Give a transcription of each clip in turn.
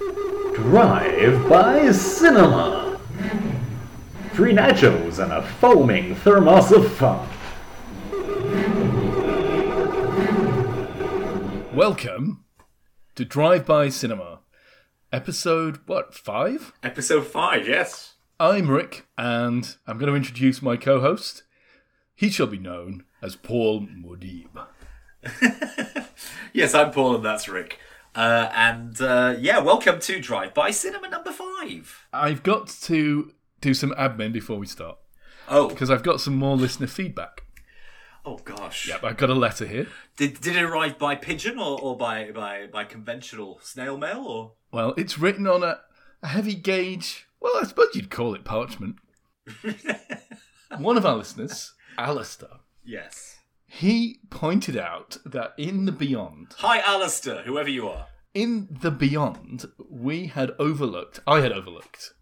Drive by Cinema. Three nachos and a foaming thermos of fun. Welcome to Drive By Cinema, episode what five? Episode five, yes. I'm Rick, and I'm going to introduce my co-host. He shall be known as Paul Muad'Dib. Yes, I'm Paul and that's Rick. Uh, and uh, yeah, welcome to Drive By Cinema number five. I've got to do some admin before we start Oh, because I've got some more listener feedback. oh gosh. Yep, I've got a letter here. Did, did it arrive by pigeon or, or by, by, by conventional snail mail or? Well, it's written on a, a heavy gauge. Well, I suppose you'd call it parchment. One of our listeners, Alistair, Yes. He pointed out that in the Beyond, Hi, Alistair, whoever you are. in the Beyond, we had overlooked, I had overlooked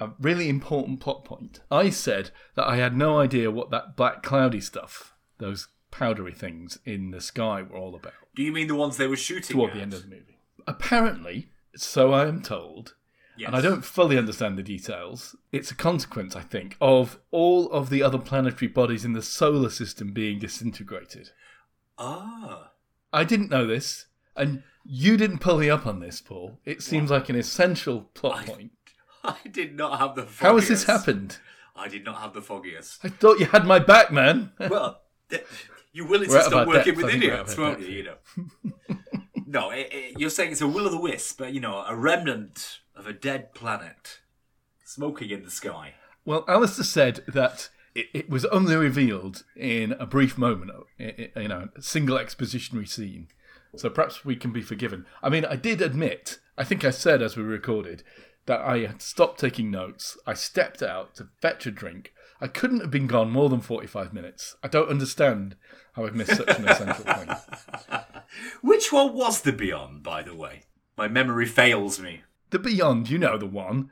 a really important plot point. I said that I had no idea what that black cloudy stuff, those powdery things in the sky were all about Do you mean the ones they were shooting toward at? the end of the movie. Apparently, so I am told, Yes. and I don't fully understand the details, it's a consequence, I think, of all of the other planetary bodies in the solar system being disintegrated. Ah. I didn't know this, and you didn't pull me up on this, Paul. It seems like an essential plot I- point. I did not have the foggiest. How has this happened? I did not have the foggiest. I thought you had my back, man. well, you will willing We're to out of stop our working depth. With idiots, won't you? You know. no, it, it, you're saying it's a will o' the wisp, but you know, a remnant of a dead planet smoking in the sky. Well, Alistair said that it, it was only revealed in a brief moment, you know, a single expositionary scene. So perhaps we can be forgiven. I mean, I did admit, I think I said as we recorded, that I had stopped taking notes. I stepped out to fetch a drink. I couldn't have been gone more than 45 minutes. I don't understand how I've missed such an essential thing. Which one was the Beyond, by the way? My memory fails me. The Beyond, you know the one,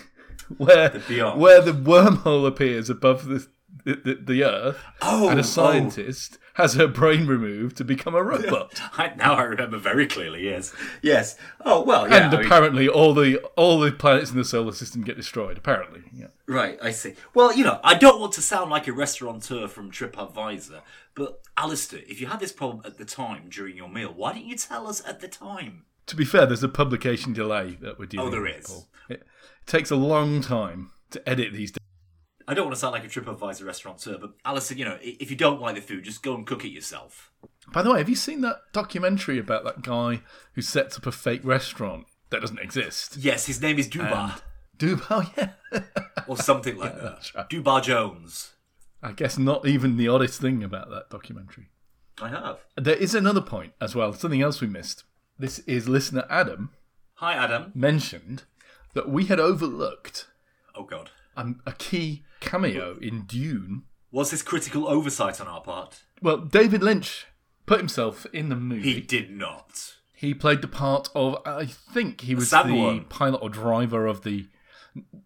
where the where the wormhole appears above the the, the, Earth, Oh, and a oh. scientist has her brain removed to become a robot. I, now I remember very clearly. Yes, yes. Oh well, yeah. and I mean- apparently, all the all the planets in the solar system get destroyed. Apparently, yeah. Right, I see. Well, you know, I don't want to sound like a restaurateur from TripAdvisor, but Alistair, if you had this problem at the time during your meal, why didn't you tell us at the time? To be fair, there's a publication delay that we're dealing. Oh, there with, is. It, it takes a long time to edit these. I don't want to sound like a TripAdvisor restaurateur, but Alistair, you know, if you don't like the food, just go and cook it yourself. By the way, have you seen that documentary about that guy who sets up a fake restaurant that doesn't exist? Yes, his name is Dubar, Do oh yeah. or something like that. right. Dubar Jones. I guess not even the oddest thing about that documentary. I have. There is another point as well, something else we missed. This is listener Adam Hi, Adam. mentioned that we had overlooked Oh, God. um, a key cameo in Dune. Was this critical oversight on our part? Well, David Lynch put himself in the movie. He did not. He played the part of, I think he was the pilot or driver of the,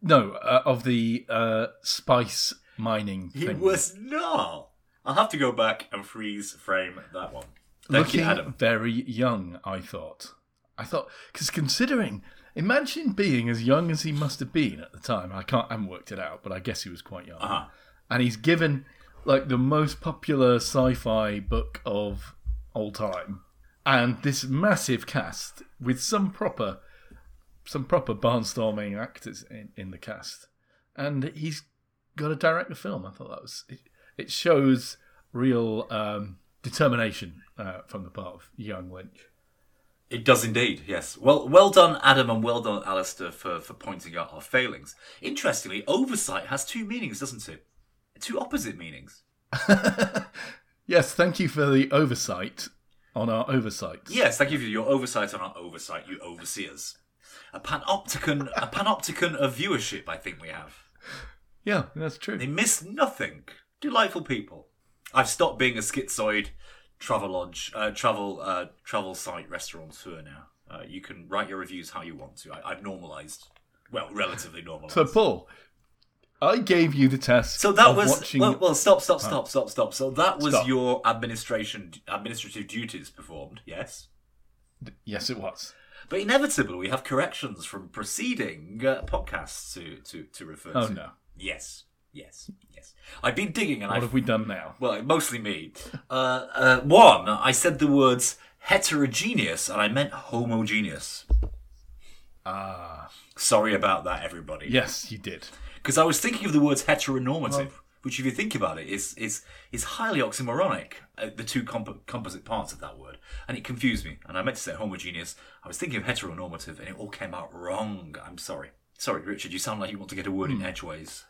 no, uh, of the uh, spice mining He thing. was not. I'll have to go back and freeze frame that one. Thank looking you, Adam. very young. I thought. I thought because considering, imagine being as young as he must have been at the time. I can't. I haven't worked it out, but I guess he was quite young. Uh-huh. And he's given like the most popular sci-fi book of all time, and this massive cast with some proper, some proper barnstorming actors in, in the cast, and he's got to direct the film. I thought that was it, it shows real um, determination uh, from the part of young Lynch. It does indeed, yes. Well, well done, Adam, and well done, Alistair, for, for pointing out our failings. Interestingly, oversight has two meanings, doesn't it? Two opposite meanings. Yes, thank you for the oversight on our oversight. Yes, thank you for your oversight on our oversight, you overseers. A panopticon, a panopticon of viewership, I think we have. Yeah, that's true. They miss nothing. Delightful people. I've stopped being a schizoid travel lodge, uh, travel, uh, travel site restaurateur now. Uh, you can write your reviews how you want to. I, I've normalised, well, relatively normalised. So, Paul, I gave you the task. So that was watching. well, well. Stop! Stop! Stop! Stop! Stop! So that was Stop. your administration administrative duties performed. Yes. Yes, it was. But inevitably, we have corrections from preceding uh, podcasts to, to, to refer Oh to. no. Yes, yes, yes. I've been digging and What I've have we done now? well, mostly me. Uh, uh, one, I said the words heterogeneous and I meant homogeneous. Ah. Sorry about that, everybody. Yes, you did. Because I was thinking of the words heteronormative, which, if you think about it, is is is highly oxymoronic. Uh, the two comp- composite parts of that word, and it confused me. And I meant to say homogeneous. I was thinking of heteronormative, and it all came out wrong. I'm sorry. Sorry, Richard. You sound like you want to get a word Hmm. in edgeways.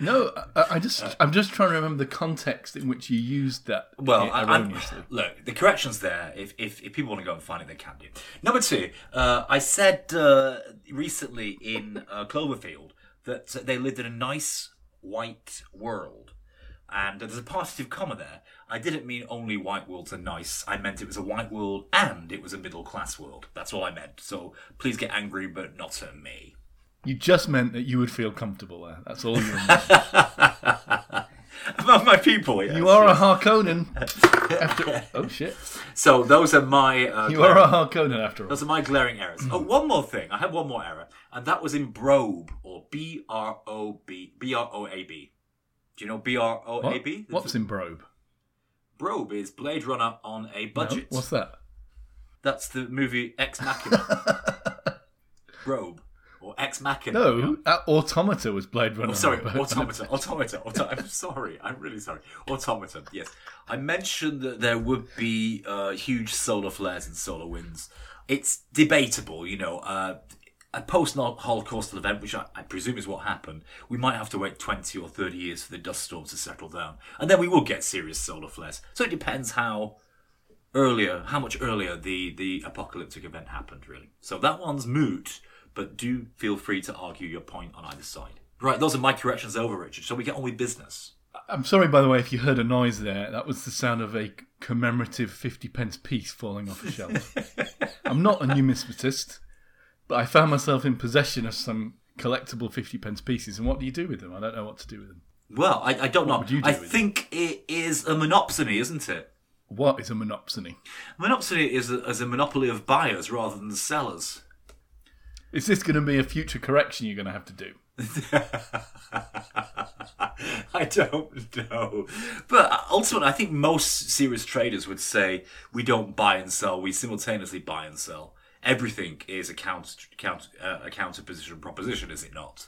No, I, I just I'm just trying to remember the context in which you used that Well, I, I'm, look, the correction's there. If, if, if people want to go and find it, they can do. Number two, uh, I said uh, recently in uh, Cloverfield that they lived in a nice white world. And there's a positive comma there. I didn't mean only white worlds are nice. I meant it was a white world and it was a middle class world. That's all I meant. So please get angry, but not at me. You just meant that you would feel comfortable there. That's all you meant. Among my people, yes, You are a yes. Harkonnen. After oh shit, So those are my. Uh, you are a Harkonnen after all. Those are my glaring errors. Oh, one more thing. I had one more error, and that was in Brobe or B R O B B R O A B. Do you know B R O A What? B? What's in Brobe? Brobe is Blade Runner on a budget. No? What's that? That's the movie Ex Machina. Brobe or Ex Machina. No, uh, Automata was Blade Runner. Oh, sorry, automata, automata, automata. I'm sorry, I'm really sorry. Automata, yes. I mentioned that there would be uh, huge solar flares and solar winds. It's debatable, you know. Uh, a post-Holocaustal event, which I, I presume is what happened, we might have to wait 20 or 30 years for the dust storms to settle down. And then we will get serious solar flares. So it depends how earlier, how much earlier the, the apocalyptic event happened, really. So that one's moot, but do feel free to argue your point on either side. Right, those are my corrections over, Richard. Shall we get on with business? I'm sorry, by the way, if you heard a noise there. That was the sound of a commemorative 50 pence piece falling off a shelf. I'm not a numismatist, but I found myself in possession of some collectible 50 pence pieces. And what do you do with them? I don't know what to do with them. Well, I, I don't know. would you do I think it is a monopsony, isn't it? What is a monopsony? Monopsony is a, is a monopoly of buyers rather than sellers. Is this going to be a future correction you're going to have to do? I don't know. But ultimately, I think most serious traders would say we don't buy and sell, we simultaneously buy and sell. Everything is a counter, counter, uh, a counter position proposition, is it not?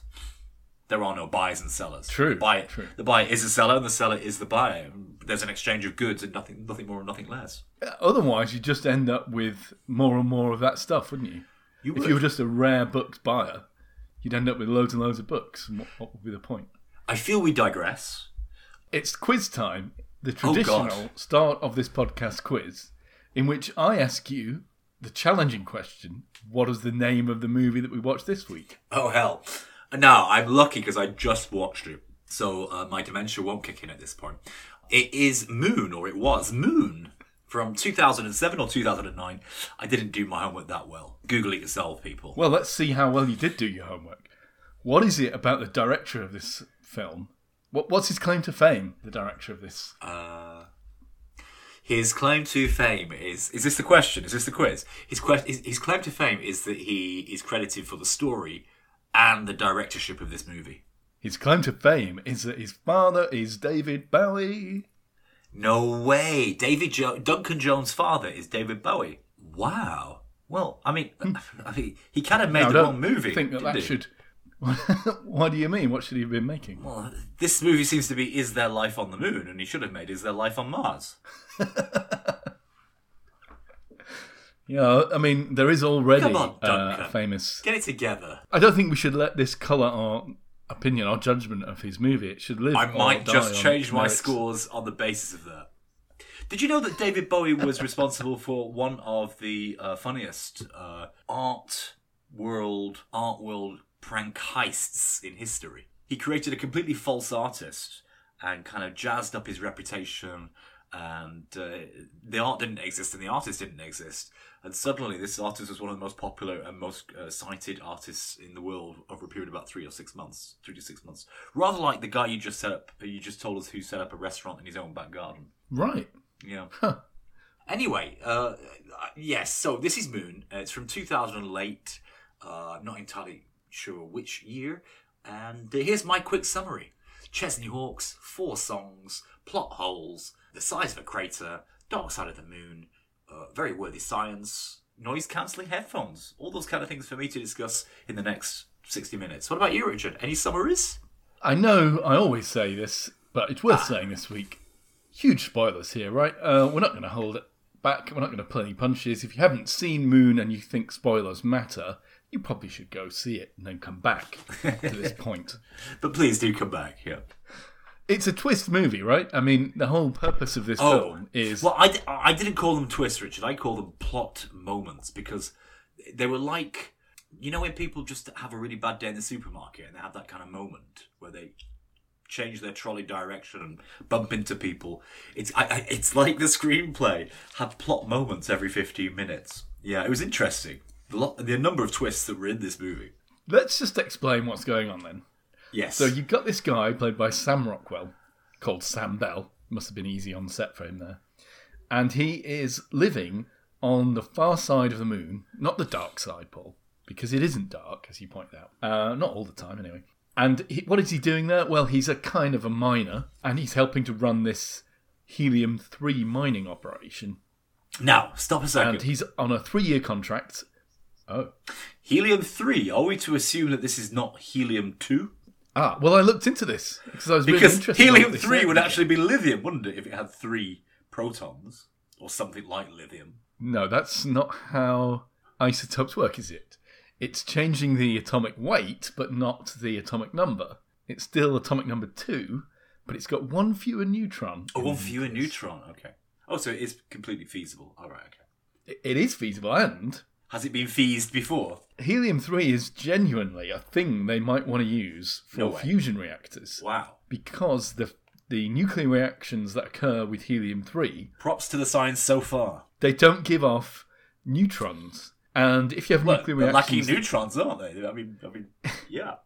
There are no buyers and sellers. True, The buyer, true. the buyer is a seller, and the seller is the buyer. There's an exchange of goods, and nothing, nothing more and nothing less. Otherwise, you just end up with more and more of that stuff, wouldn't you? You If you were just a rare books buyer, you'd end up with loads and loads of books. And what, what would be the point? I feel we digress. It's quiz time, the Oh, traditional God. start of this podcast quiz, in which I ask you the challenging question What is the name of the movie that we watched this week? Oh hell! Now I'm lucky because I just watched it, so uh, my dementia won't kick in at this point. It is Moon, or it was Moon, from 2007 or 2009. I didn't do my homework that well. Google it yourself, people. Well, let's see how well you did do your homework. What is it about the director of this film? What, what's his claim to fame, the director of this? Uh, his claim to fame is is this the question? Is this the quiz? His que- his, his claim to fame is that he is credited for the story and the directorship of this movie. His claim to fame is that his father is David Bowie. No way. David jo- Duncan Jones' father is David Bowie. Wow. Well, I mean, I mean he kind of made Now, the wrong movie. think that that should. what do you mean? What should he have been making? Well, this movie seems to be Is There Life on the Moon? And he should have made Is There Life on Mars? Yeah, I mean, there is already Come on, uh, a famous. Get it together. I don't think we should let this colour our opinion, or judgment of his movie. It should live. I might just change my merits. scores on the basis of that. Did you know that David Bowie was responsible for one of the uh, funniest uh, art world art world prank heists in history? He created a completely false artist and kind of jazzed up his reputation. And uh, the art didn't exist, and the artist didn't exist. And suddenly, this artist was one of the most popular and most uh, cited artists in the world over a period of about three or six months, three to six months. Rather like the guy you just set up, you just told us who set up a restaurant in his own back garden. Right. Yeah. Anyway, uh, yes. So this is Moon. Uh, it's from 2008. Uh, not entirely sure which year. And uh, here's my quick summary: Chesney Hawks, four songs, plot holes, the size of a crater, dark side of the moon, uh, very worthy science, noise cancelling headphones, all those kind of things for me to discuss in the next 60 minutes. What about you, Richard? Any summaries? I know I always say this, but it's worth saying this week. Huge spoilers here, right? Uh, we're not going to hold it back. We're not going to pull any punches. If you haven't seen Moon and you think spoilers matter, you probably should go see it and then come back to this point. But please do come back. Yeah. It's a twist movie, right? I mean, the whole purpose of this oh, film is Oh, well, I didn't call them twists, Richard. I call them plot moments because they were like, you know, when people just have a really bad day in the supermarket and they have that kind of moment where they change their trolley direction and bump into people. It's I, I, it's like the screenplay had plot moments every fifteen minutes. Yeah, it was interesting. The, lot, the number of twists that were in this movie. Let's just explain what's going on then. Yes. So you've got this guy played by Sam Rockwell, called Sam Bell. Must have been easy on set for him there. And he is living on the far side of the moon, not the dark side, Paul, because it isn't dark, as you pointed out. Uh, not all the time, anyway. And he, what is he doing there? Well, he's a kind of a miner, and he's helping to run this helium 3 mining operation. now stop a second. And he's on a three year contract. Oh. Helium three. Are we to assume that this is not helium two? Ah, well, I looked into this because I was really Because interested. helium three would actually be lithium, wouldn't it, if it had three protons or something like lithium? No, that's not how isotopes work, is it? It's changing the atomic weight, but not the atomic number. It's still atomic number two, but it's got one fewer neutron. Oh, one fewer neutron. Okay. Oh, so it is completely feasible. All right. Okay. It- It is feasible, and Has it been feased before? helium three is genuinely a thing they might want to use for No fusion reactors Wow. because the the nuclear reactions that occur with helium three Props to the science so far. they don't give off neutrons. And if you have Look, nuclear they're lacking neutrons, aren't they? I mean, I mean, yeah.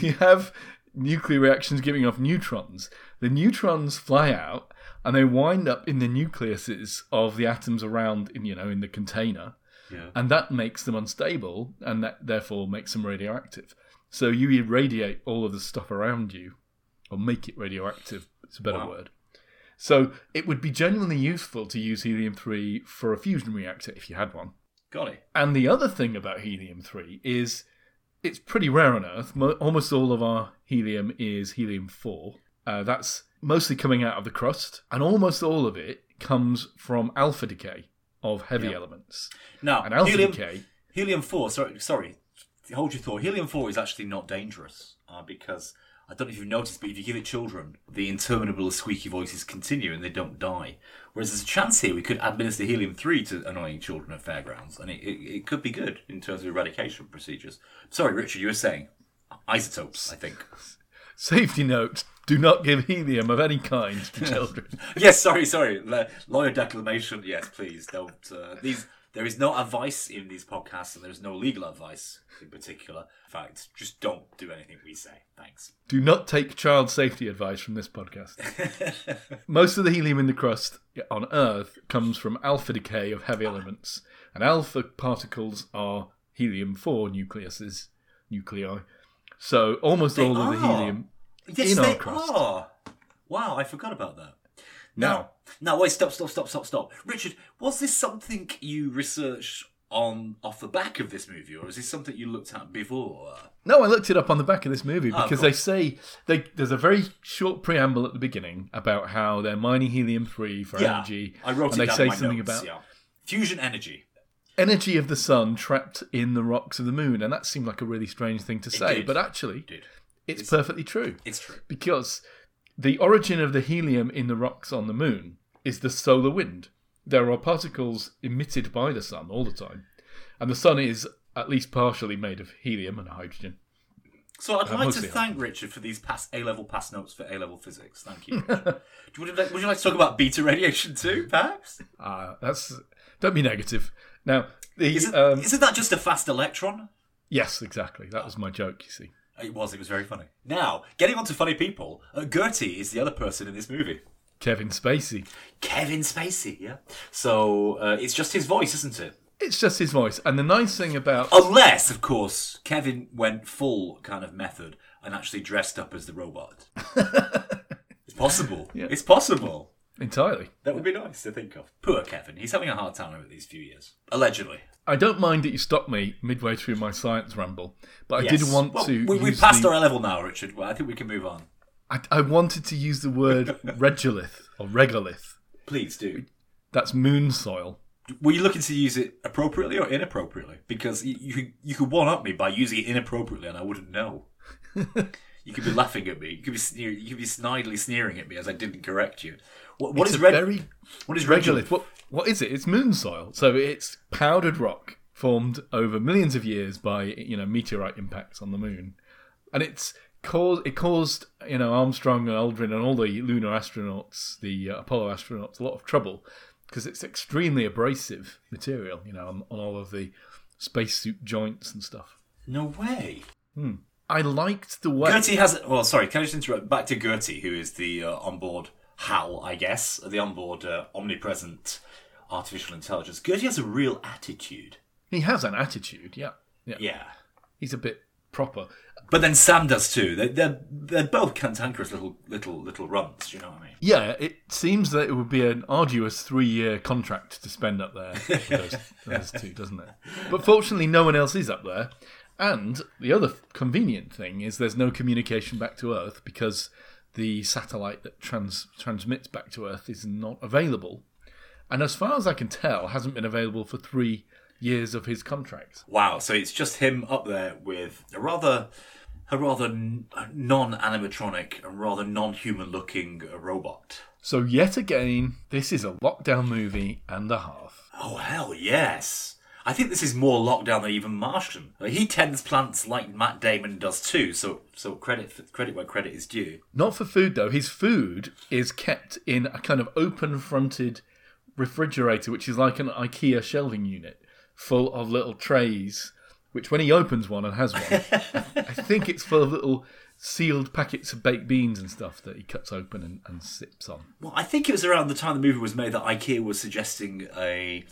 you have nuclear reactions giving off neutrons. The neutrons fly out and they wind up in the nucleuses of the atoms around, in, you know, in the container, Yeah. and that makes them unstable, and that therefore makes them radioactive. So you irradiate all of the stuff around you, or make it radioactive. It's a better Wow. word. So it would be genuinely useful to use helium three for a fusion reactor if you had one. Got it. And the other thing about helium 3 is it's pretty rare on Earth. Almost all of our helium is helium 4. Uh, that's mostly coming out of the crust, and almost all of it comes from alpha decay of heavy Yeah. elements. Now, And helium, helium four. Sorry, sorry. Hold your thought. Helium four is actually not dangerous uh, because I don't know if you've noticed, but if you give it children, the interminable squeaky voices continue and they don't die. Whereas there's a chance here we could administer helium three to annoying children at fairgrounds, and it, it, it could be good in terms of eradication procedures. Sorry, Richard, you were saying isotopes. I think. safety note do not give helium of any kind to children. yes, sorry, sorry. La- lawyer declamation. Yes, please don't. Uh, these there is no advice in these podcasts, and there is no legal advice in particular. In fact, just don't do anything we say. Thanks. do not take child safety advice from this podcast. Most of the helium in the crust on Earth comes from alpha decay of heavy elements, and alpha particles are helium 4 nucleuses, nuclei. So almost all of the are. helium Yes, in our they crust. are. Wow, I forgot about that. Now, now, wait, stop, stop, stop, stop, stop. Richard, was this something you researched on off the back of this movie, or is this something you looked at before? No, I looked it up on the back of this movie Oh, because cool. they say they, there's a very short preamble at the beginning about how they're mining helium 3 for Yeah, energy. I wrote and it they down say in my something notes, about yeah. fusion energy. energy of the sun trapped in the rocks of the moon, and that seemed like a really strange thing to say, did. but actually, Dude, it's perfectly true. it's true. because the origin of the helium in the rocks on the moon is the solar wind. There are particles emitted by the sun all the time, and the sun is at least partially made of helium and hydrogen. So I'd Uh, like to thank Richard for these past A-level pass notes for A-level physics. Thank you. Richard. would, you like, would you like to talk about beta radiation too, perhaps? Uh, that's don't be negative. Now, the Isn't, um, isn't that just a fast electron? yes, exactly. That was my joke. You see, It was. It was very funny. Now, getting on to funny people, uh, Gertie is the other person in this movie. Kevin Spacey. Kevin Spacey, yeah. So uh, it's just his voice, isn't it? It's just his voice. And the nice thing about Unless, of course, Kevin went full kind of method and actually dressed up as the robot. it's possible. Yeah. It's possible. entirely, That would be nice to think of. Poor Kevin. He's having a hard time over these few years. Allegedly. I don't mind that you stopped me midway through my science ramble, but I Yes. did want Well, to. We, we passed the- our level now, Richard. Well, I think we can move on. I, I wanted to use the word regolith or regolith. Please do. That's moon soil. Were you looking to use it appropriately or inappropriately? Because you, you could you could one up me by using it inappropriately, and I wouldn't know. you could be laughing at me. You could be sneer, you could be snidely sneering at me as I didn't correct you. What, what is red? very what is regolith. What what is it? It's moon soil. So it's powdered rock formed over millions of years by you know meteorite impacts on the moon, and it's caused it caused you know Armstrong and Aldrin and all the lunar astronauts, the uh, Apollo astronauts, a lot of trouble because it's extremely abrasive material. You know, on, on all of the spacesuit joints and stuff. No way. I liked the way. Gertie has. Well, sorry. Can I just interrupt? Back to Gertie, who is the uh, onboard HAL, I guess, the onboard uh, omnipresent artificial intelligence. Gertie has a real attitude. He has an attitude. Yeah, yeah. Yeah. He's a bit proper. But then Sam does too. They're they're, they're both cantankerous little little little runts. You know what I mean? Yeah, it seems that it would be an arduous three-year contract to spend up there. with Those, those two, doesn't it? But fortunately, no one else is up there. And the other convenient thing is there's no communication back to Earth because the satellite that trans- transmits back to Earth is not available. And as far as I can tell, hasn't been available for three years of his contract. Wow. So it's just him up there with a rather a rather non-animatronic and rather non-human looking robot. So yet again, this is a lockdown movie and a half. Oh hell yes! I think this is more lockdown than even Martian. Like, he tends plants like Matt Damon does too. So so credit for, credit where credit is due. Not for food though. His food is kept in a kind of open-fronted refrigerator, which is like an IKEA shelving unit, full of little trays. Which, when he opens one and has one, I think it's full of little sealed packets of baked beans and stuff that he cuts open and, and sips on. Well, I think it was around the time the movie was made that IKEA was suggesting a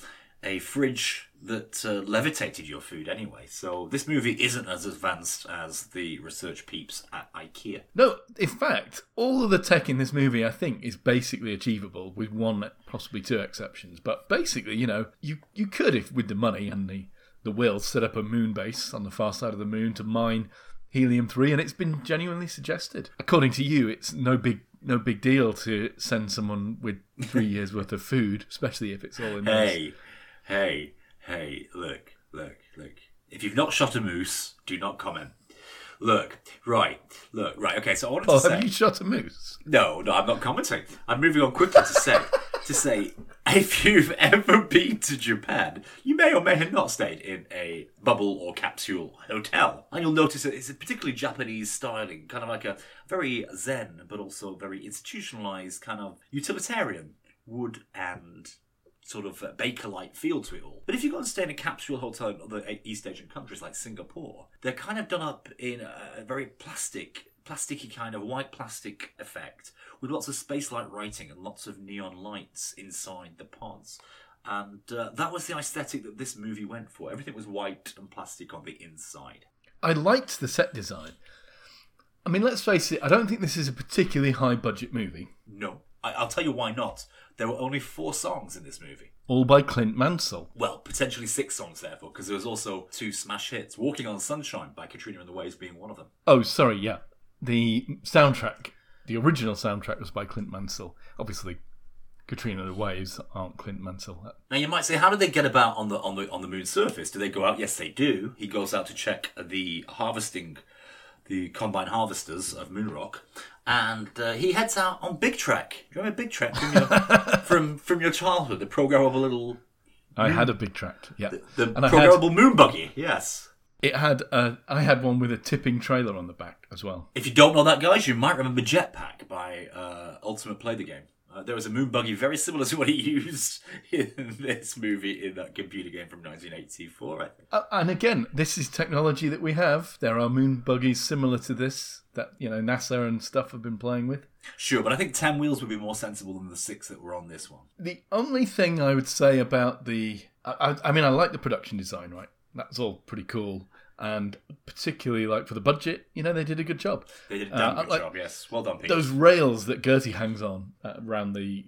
a fridge that uh, levitated your food anyway. So this movie isn't as advanced as the research peeps at IKEA. No, in fact, all of the tech in this movie, I think, is basically achievable with one, possibly two exceptions. But basically, you know, you you could, if with the money and the the will, set up a moon base on the far side of the moon to mine helium three, and it's been genuinely suggested. According to you, it's no big no big deal to send someone with three years worth of food, especially if it's all in. Hey, hey, hey! Look, look, look! If you've not shot a moose, do not comment. Look, right, look, right. Okay, so I wanted to Oh, say. have you shot a moose? No, no, I'm not commenting. I'm moving on quickly to say to say if you've ever been to Japan, you may or may have not stayed in a bubble or capsule hotel, and you'll notice that it's a particularly Japanese styling, kind of like a very zen, but also very institutionalized, kind of utilitarian wood and sort of uh, Baker-like feel to it all. But if you go and stay in a capsule hotel in other East Asian countries like Singapore, they're kind of done up in a very plastic, plasticky kind of white plastic effect with lots of space-like writing and lots of neon lights inside the pods. And uh, that was the aesthetic that this movie went for. Everything was white and plastic on the inside. I liked the set design. I mean, let's face it, I don't think this is a particularly high budget movie. No, I- I'll tell you why not. There were only four songs in this movie. All by Clint Mansell. Well, potentially six songs, therefore, because there was also two smash hits. Walking on Sunshine by Katrina and the Waves being one of them. Oh, sorry, yeah. The soundtrack, the original soundtrack was by Clint Mansell. Obviously, Katrina and the Waves aren't Clint Mansell. Now you might say, how do they get about on the on the on the moon's surface? Do they go out? Yes, they do. He goes out to check the harvesting, the combine harvesters of Moonrock, and uh, he heads out on Big Trak. Do you remember Big Trak from your from from your childhood? The programmable little I had a Big Trak, yeah. the and I had, programmable moon buggy. Yes. it had a, I had one with a tipping trailer on the back as well. If you don't know that, guys, you might remember Jetpac by uh, Ultimate Play the Game. Uh, there was a moon buggy very similar to what he used in this movie in that computer game from 1984, I think. Uh, and again, this is technology that we have. There are moon buggies similar to this that you know NASA and stuff have been playing with. Sure, but I think 10 wheels would be more sensible than the six that were on this one. The only thing I would say about the, I, I I mean, I like the production design, right? That's all pretty cool, and particularly like for the budget, you know, they did a good job. They did a damn Uh, good like- job, yes. Well done, Pete. Those rails that Gertie hangs on uh, around the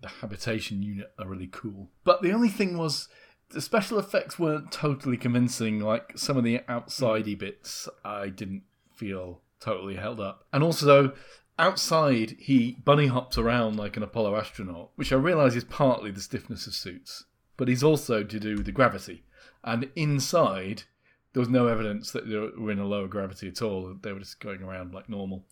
the habitation unit are really cool. But the only thing was the special effects weren't totally convincing. Like some of the outsidey bits, I didn't feel totally held up. And also, outside he bunny hops around like an Apollo astronaut, which I realise is partly the stiffness of suits, but he's also to do with the gravity. And inside, there was no evidence that they were in a lower gravity at all. They were just going around like normal.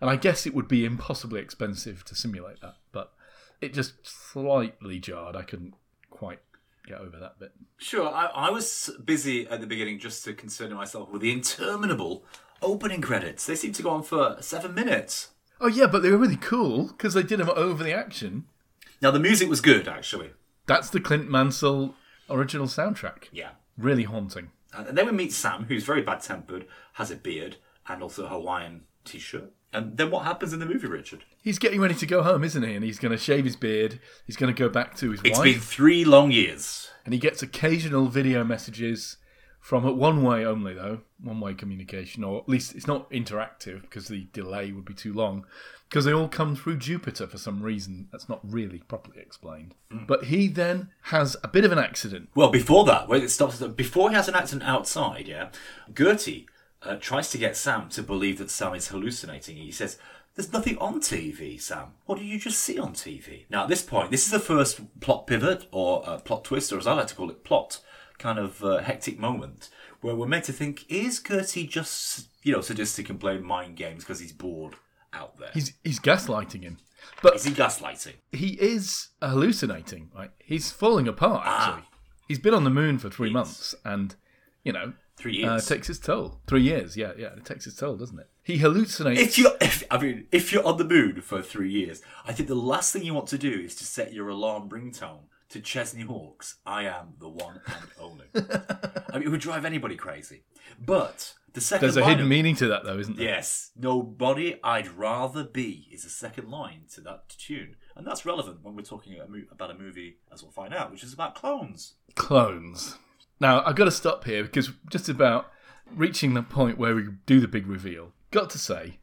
And I guess it would be impossibly expensive to simulate that, but it just slightly jarred. I couldn't quite get over that bit. Sure, I, I was busy at the beginning just to concern myself with the interminable opening credits. They seem to go on for seven minutes. Oh yeah, but they were really cool because they did them over the action. Now, the music was good, actually. That's the Clint Mansell original soundtrack. Yeah. Really haunting. And then we meet Sam, who's very bad tempered, has a beard, and also a Hawaiian t shirt. And then what happens in the movie, Richard? He's getting ready to go home, isn't he? And he's going to shave his beard. He's going to go back to his It's wife. been three long years. and he gets occasional video messages from it one way only though one way communication or at least it's not interactive because the delay would be too long because they all come through jupiter for some reason that's not really properly explained but he then has a bit of an accident Well, before that, wait, it stops. Before he has an accident outside, yeah, Gertie uh, tries to get Sam to believe that Sam is hallucinating. He says, "There's nothing on TV, Sam. What did you just see on TV?" Now, at this point, this is the first plot pivot or uh, plot twist, or as I like to call it, plot kind of uh, hectic moment where we're meant to think: Is Gertie just, you know, sadistic and playing mind games because he's bored out there? he's he's gaslighting him. But is he gaslighting? he is hallucinating right? He's falling apart actually. He's been on the moon for three months and you know Three uh, years. it takes its toll. Three years yeah yeah. It takes its toll doesn't it? He hallucinates. If you're, if, I mean, if you're on the moon for three years, I think the last thing you want to do is to set your alarm ringtone to Chesney Hawks. I am the one and only. I mean, it would drive anybody crazy. But the second there's a line hidden of- meaning to that though isn't there Yes, nobody I'd rather be is the second line to that tune, and that's relevant when we're talking about a, about a movie, as we'll find out, which is about clones. clones. Now I've got to stop here because just about reaching the point where we do the big reveal. Got to say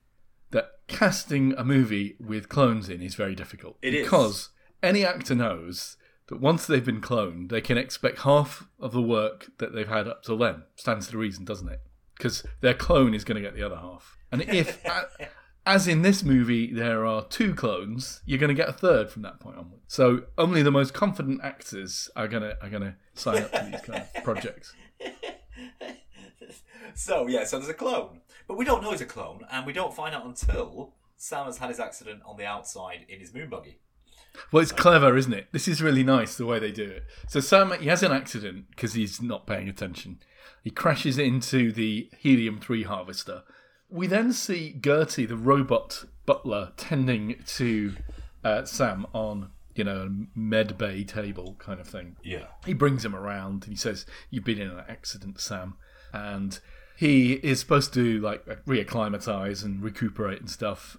that casting a movie with clones in is very difficult It is. because any actor knows that once they've been cloned, they can expect half of the work that they've had up till then. Stands to reason, doesn't it? Because their clone is going to get the other half. And if, as in this movie, there are two clones, you're going to get a third from that point onward. So only the most confident actors are going to are going to sign up to these kind of projects. So yeah, so there's a clone, but we don't know he's a clone, and we don't find out until Sam has had his accident on the outside in his moon buggy. Well, it's clever, isn't it? This is really nice the way they do it. So Sam, he has an accident because he's not paying attention. He crashes into the helium three harvester. We then see Gertie, the robot butler, tending to uh, Sam on you know a med bay table kind of thing. Yeah. He brings him around and he says, "You've been in an accident, Sam," and he is supposed to like reacclimatize and recuperate and stuff.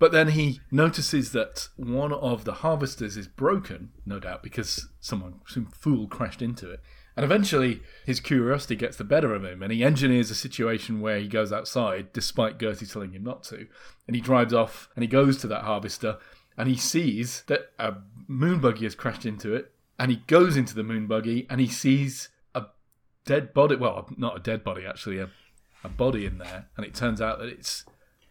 But then he notices that one of the harvesters is broken, no doubt because someone, some fool, crashed into it. And eventually, his curiosity gets the better of him, and he engineers a situation where he goes outside, despite Gertie telling him not to. And he drives off, and he goes to that harvester, and he sees that a moon buggy has crashed into it, and he goes into the moon buggy, and he sees a dead body. Well, not a dead body, actually, a, a body in there, and it turns out that it's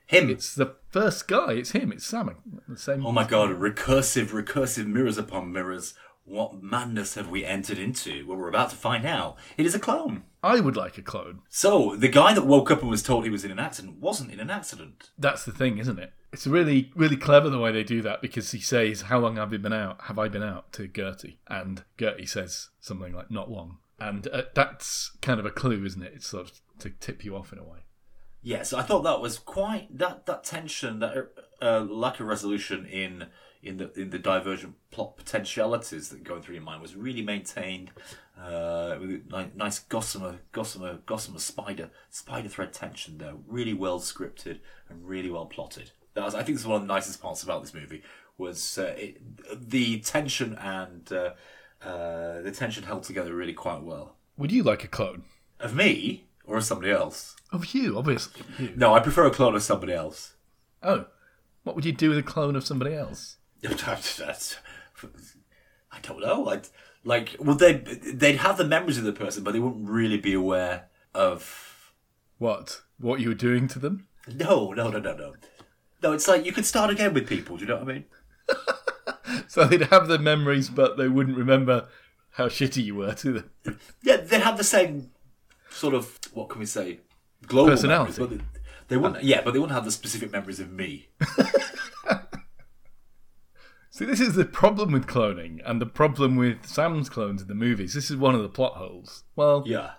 Him. it's the first guy. It's him. It's Sam. The same. oh my god, recursive, recursive mirrors upon mirrors. What madness have we entered into? Well, we're about to find out. It is a clone. I would like a clone. So the guy that woke up and was told he was in an accident wasn't in an accident. That's the thing, isn't it? It's really, really clever the way they do that because he says, "How long have you been out? Have I been out?" to Gertie, and Gertie says something like, "Not long." And uh, that's kind of a clue, isn't it? It's sort of to tip you off in a way. Yes, I thought that was quite that that tension, that uh, lack of resolution in in the in the divergent plot potentialities that go through your mind was really maintained uh, with nice gossamer gossamer gossamer spider spider thread tension there, really well scripted and really well plotted. That was, I think, this is one of the nicest parts about this movie was uh, it, the tension and uh, uh, the tension held together really quite well. Would you like a clone Of me or of somebody else? of you? Obviously, you. No, I prefer a clone of somebody else. Oh, what would you do with a clone of somebody else? That's- I don't know. I'd, like, well, they they'd have the memories of the person, but they wouldn't really be aware of. What? What you were doing to them? No, no, no, no, no. No, it's like you could start again with people. Do you know what I mean? So they'd have the memories, but they wouldn't remember how shitty you were to them. Yeah, they'd have the same sort of what can we say global Personality. memories, but they, they wouldn't. Uh, yeah, but they wouldn't have the specific memories of me. See, this is the problem with cloning, and the problem with Sam's clones in the movies. This is one of the plot holes. Well, Yeah,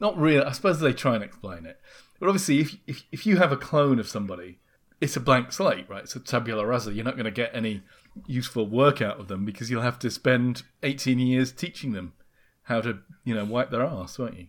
not really. I suppose they try and explain it. But obviously, if, if, if you have a clone of somebody, it's a blank slate, right? It's a tabula rasa. You're not going to get any useful work out of them because you'll have to spend 18 years teaching them how to, you know, wipe their ass, won't you?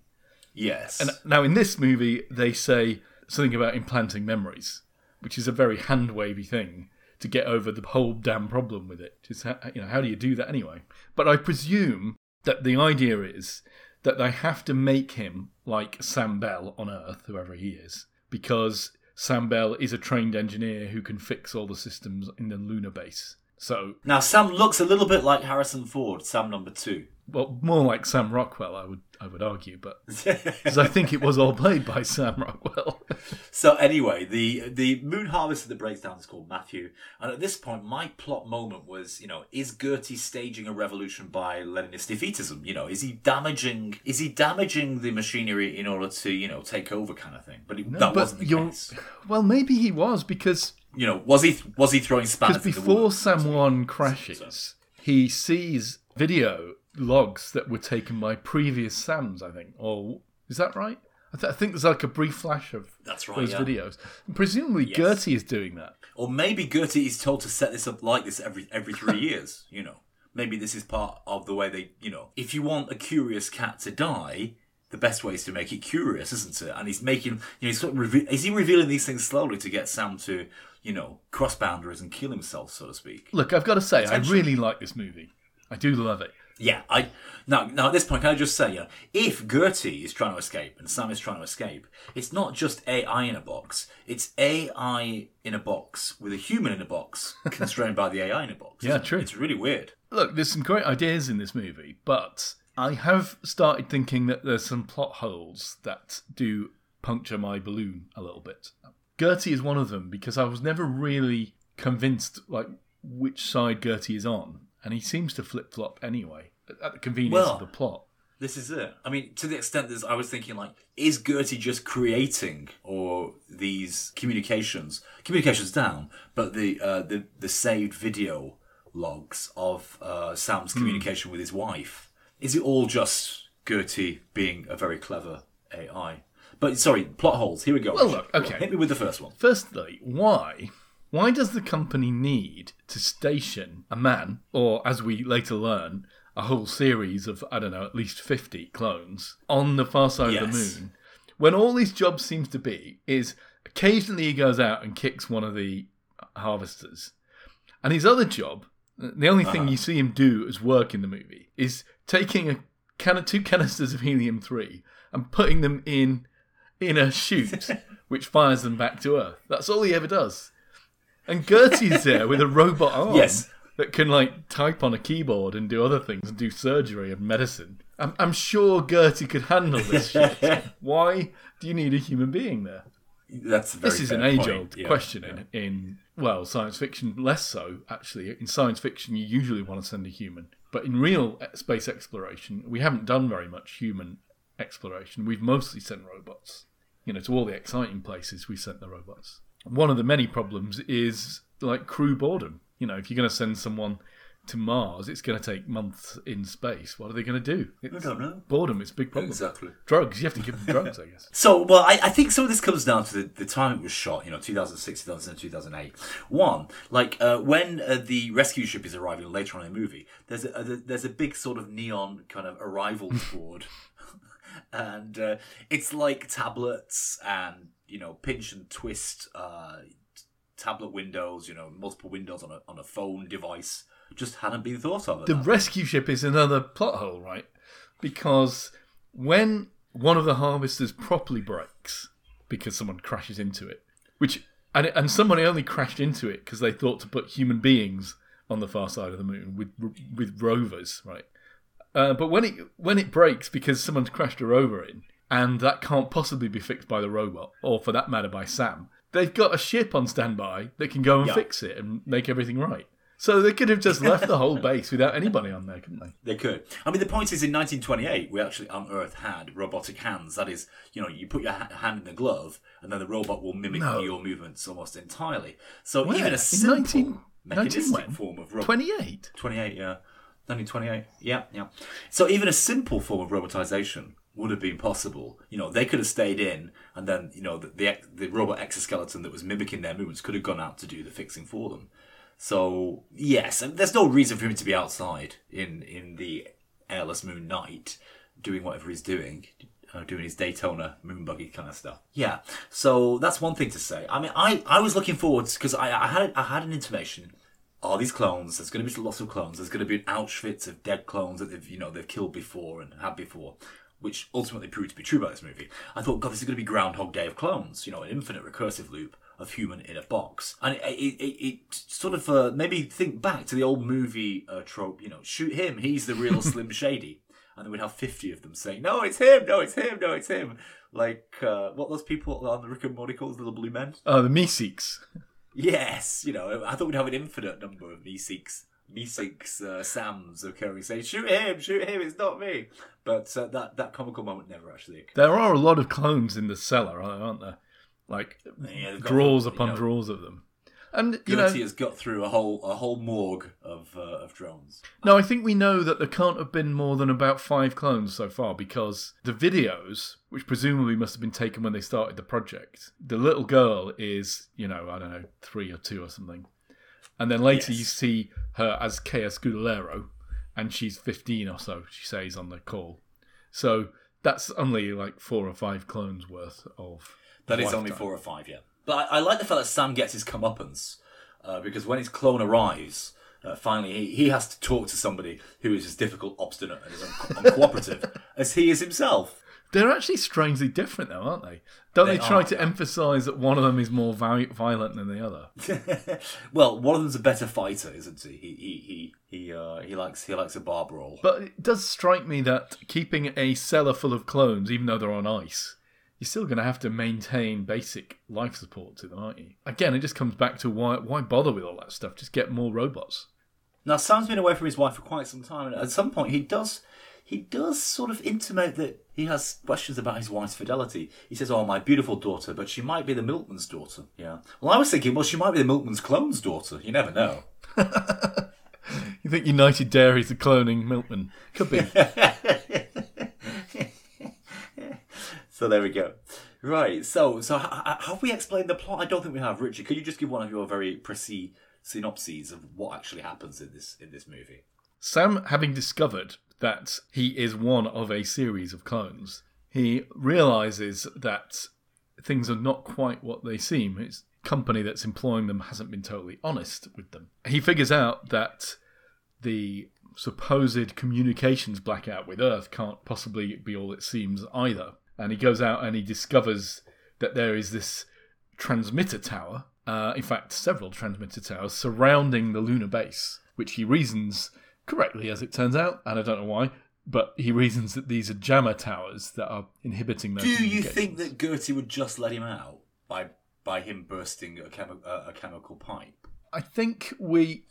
Yes, And now in this movie, they say something about implanting memories, which is a very hand wavy thing to get over the whole damn problem with it. Just how, you know, how do you do that anyway? But I presume that the idea is that they have to make him like Sam Bell on Earth, whoever he is, because Sam Bell is a trained engineer who can fix all the systems in the lunar base. So, now Sam looks a little bit like Harrison Ford, Sam number two. Well, more like Sam Rockwell, I would I would argue, but because I think it was all played by Sam Rockwell. So anyway, the the moon Harvest of the Breakdown is called Matthew, and at this point, my plot moment was, you know, is Gertie staging a revolution by Leninist defeatism? You know, is he damaging is he damaging the machinery in order to, you know, take over, kind of thing? But it, that but wasn't the you're- case. Well, maybe he was because You know, was he was he throwing spanners because before works? Sam One crashes, he sees video logs that were taken by previous Sams. I think, or is that right? I, th- I think there's like a brief flash of That's right, those yeah. videos. Presumably, Yes. Gertie is doing that. Or maybe Gertie is told to set this up like this every every three years. You know, maybe this is part of the way they. You know, if you want a curious cat to die, the best way is to make it curious, isn't it? And he's making. You know, he's sort of reve- is he revealing these things slowly to get Sam to, you know, cross boundaries and kill himself, so to speak. Look, I've got to say, I really like this movie. I do love it. Yeah, I now now at this point can I just say, know, if Gertie is trying to escape and Sam is trying to escape, it's not just AI in a box. It's AI in a box with a human in a box, constrained by the AI in a box. Yeah, it? true. It's really weird. Look, there's some great ideas in this movie, but I have started thinking that there's some plot holes that do puncture my balloon a little bit. Gertie is one of them because I was never really convinced like which side Gertie is on, and he seems to flip flop anyway at the convenience Well- of the plot. This is it. I mean, to the extent that I was thinking, like, is Gertie just creating or these communications, communications down, but the uh, the the saved video logs of uh, Sam's Hmm. communication with his wife? Is it all just Gertie being a very clever AI? But sorry, plot holes. Here we go. Well, look, okay. hit me with the first one. Firstly, why? Why does the company need to station a man, or as we later learn, a whole series of, I don't know, at least 50 clones on the far side of the moon? When all his job seems to be is occasionally he goes out and kicks one of the harvesters. And his other job, the only thing uh-huh. you see him do as work in the movie, is taking a can of two canisters of helium 3 and putting them in in a chute which fires them back to Earth. That's all he ever does. And Gertie's there with a robot arm Yes. that can like type on a keyboard and do other things and do surgery and medicine. I'm, I'm sure Gertie could handle this shit. Why do you need a human being there? That's a very This is an age point. old Yeah. question in, in, well, science fiction, less so, actually. In science fiction, you usually want to send a human. But in real space exploration, we haven't done very much human exploration. We've mostly sent robots. You know, to all the exciting places, we sent the robots. One of the many problems is like crew boredom. You know, if you're going to send someone to Mars, it's going to take months in space. What are they going to do? It's I don't know. boredom. It's a big problem. Exactly. Drugs. You have to give them drugs, I guess. So, well, I, I think some of this comes down to the, the time it was shot, you know, 2006, 2007, 2008. One, like uh, when uh, the rescue ship is arriving later on in the movie, there's a, a there's a big sort of neon kind of arrival board, and uh, it's like tablets and you know pinch and twist uh, tablet windows, you know, multiple windows on a on a phone device. Just hadn't been thought of. The rescue ship is another plot hole, right? Because when one of the harvesters properly breaks because someone crashes into it, which and and somebody only crashed into it because they thought to put human beings on the far side of the moon with with rovers, right? Uh, but when it when it breaks because someone's crashed a rover in, and that can't possibly be fixed by the robot, or for that matter by Sam, they've got a ship on standby that can go and Yeah. fix it and make everything right. So they could have just left the whole base without anybody on there, couldn't they? They could. I mean, the point is, in 1928, we actually on Earth had robotic hands. That is, you know, you put your ha- hand in the glove, and then the robot will mimic No. your movements almost entirely. So Where? even a simple 19 mechanistic 19 form of robot. 28. 28, yeah. 1928, yeah, yeah. So even a simple form of robotization would have been possible. You know, they could have stayed in, and then you know the the, the robot exoskeleton that was mimicking their movements could have gone out to do the fixing for them. So yes, and there's no reason for him to be outside in in the airless moon night doing whatever he's doing. Uh, doing his Daytona moon buggy kind of stuff. Yeah, so that's one thing to say. I mean, I, I was looking forward because I, I had I had an intimation are these clones? There's going to be lots of clones. There's going to be an Auschwitz of dead clones that they've you know they've killed before and had before, which ultimately proved to be true about this movie. I thought, God, this is going to be Groundhog Day of clones. You know, an infinite recursive loop of human in a box, and it it, it, it sort of uh, made me think back to the old movie uh, trope. You know, shoot him. He's the real Slim Shady. And then we'd have 50 of them saying, no, it's him, no, it's him, no, it's him. Like, uh, what those people on the Rick and Morty calls the little blue men? Oh, the Meeseeks. Yes, you know, I thought we'd have an infinite number of Meeseeks, Meeseeks, uh, Sams occurring, saying, "Shoot him! Shoot him! It's not me." But uh, that that comical moment never actually occurred. There are a lot of clones in the cellar, aren't there? Like Yeah, drawers upon you know. drawers of them. And you know, has got through a whole a whole morgue of uh, of drones. no, I think we know that there can't have been more than about five clones so far because the videos, which presumably must have been taken when they started the project, the little girl is, you know, I don't know, three or two or something, and then later Yes. you see her as Kaya Scodelario, and she's fifteen or so. She says on the call, so that's only like four or five clones worth of. That is only four or five, yeah. But I, I like the fact that Sam gets his comeuppance uh, because when his clone arrives, uh, finally he, he has to talk to somebody who is as difficult, obstinate, and as un- uncooperative as he is himself. They're actually strangely different, though, aren't they? Don't they, They try are, to yeah. emphasise that one of them is more vi- violent than the other? well, one of them's a better fighter, isn't he? He he he he, uh, he likes he likes a bar brawl. But it does strike me that keeping a cellar full of clones, even though they're on ice, you're still going to have to maintain basic life support to them, aren't you? Again, it just comes back to why why bother with all that stuff? Just get more robots. Now Sam's been away from his wife for quite some time, and at some point he does he does sort of intimate that he has questions about his wife's fidelity. He says, "Oh, my beautiful daughter, but she might be the milkman's daughter." Yeah. Well, I was thinking, well, she might be the milkman's clone's daughter. You never know. You think United Dairies are cloning milkman? Could be. So there we go. Right. So so have we explained the plot? I don't think we have. Richard, could you just give one of your very précis synopses of what actually happens in this in this movie? Sam, having discovered that he is one of a series of clones, he realizes that things are not quite what they seem. His company that's employing them hasn't been totally honest with them. He figures out that the supposed communications blackout with Earth can't possibly be all it seems either. And he goes out and he discovers that there is this transmitter tower, uh, in fact, several transmitter towers surrounding the lunar base, which he reasons correctly, as it turns out, and I don't know why, but he reasons that these are jammer towers that are inhibiting their Do you think that Gertie would just let him out by by him bursting a, chemi- uh, a chemical pipe? I think we.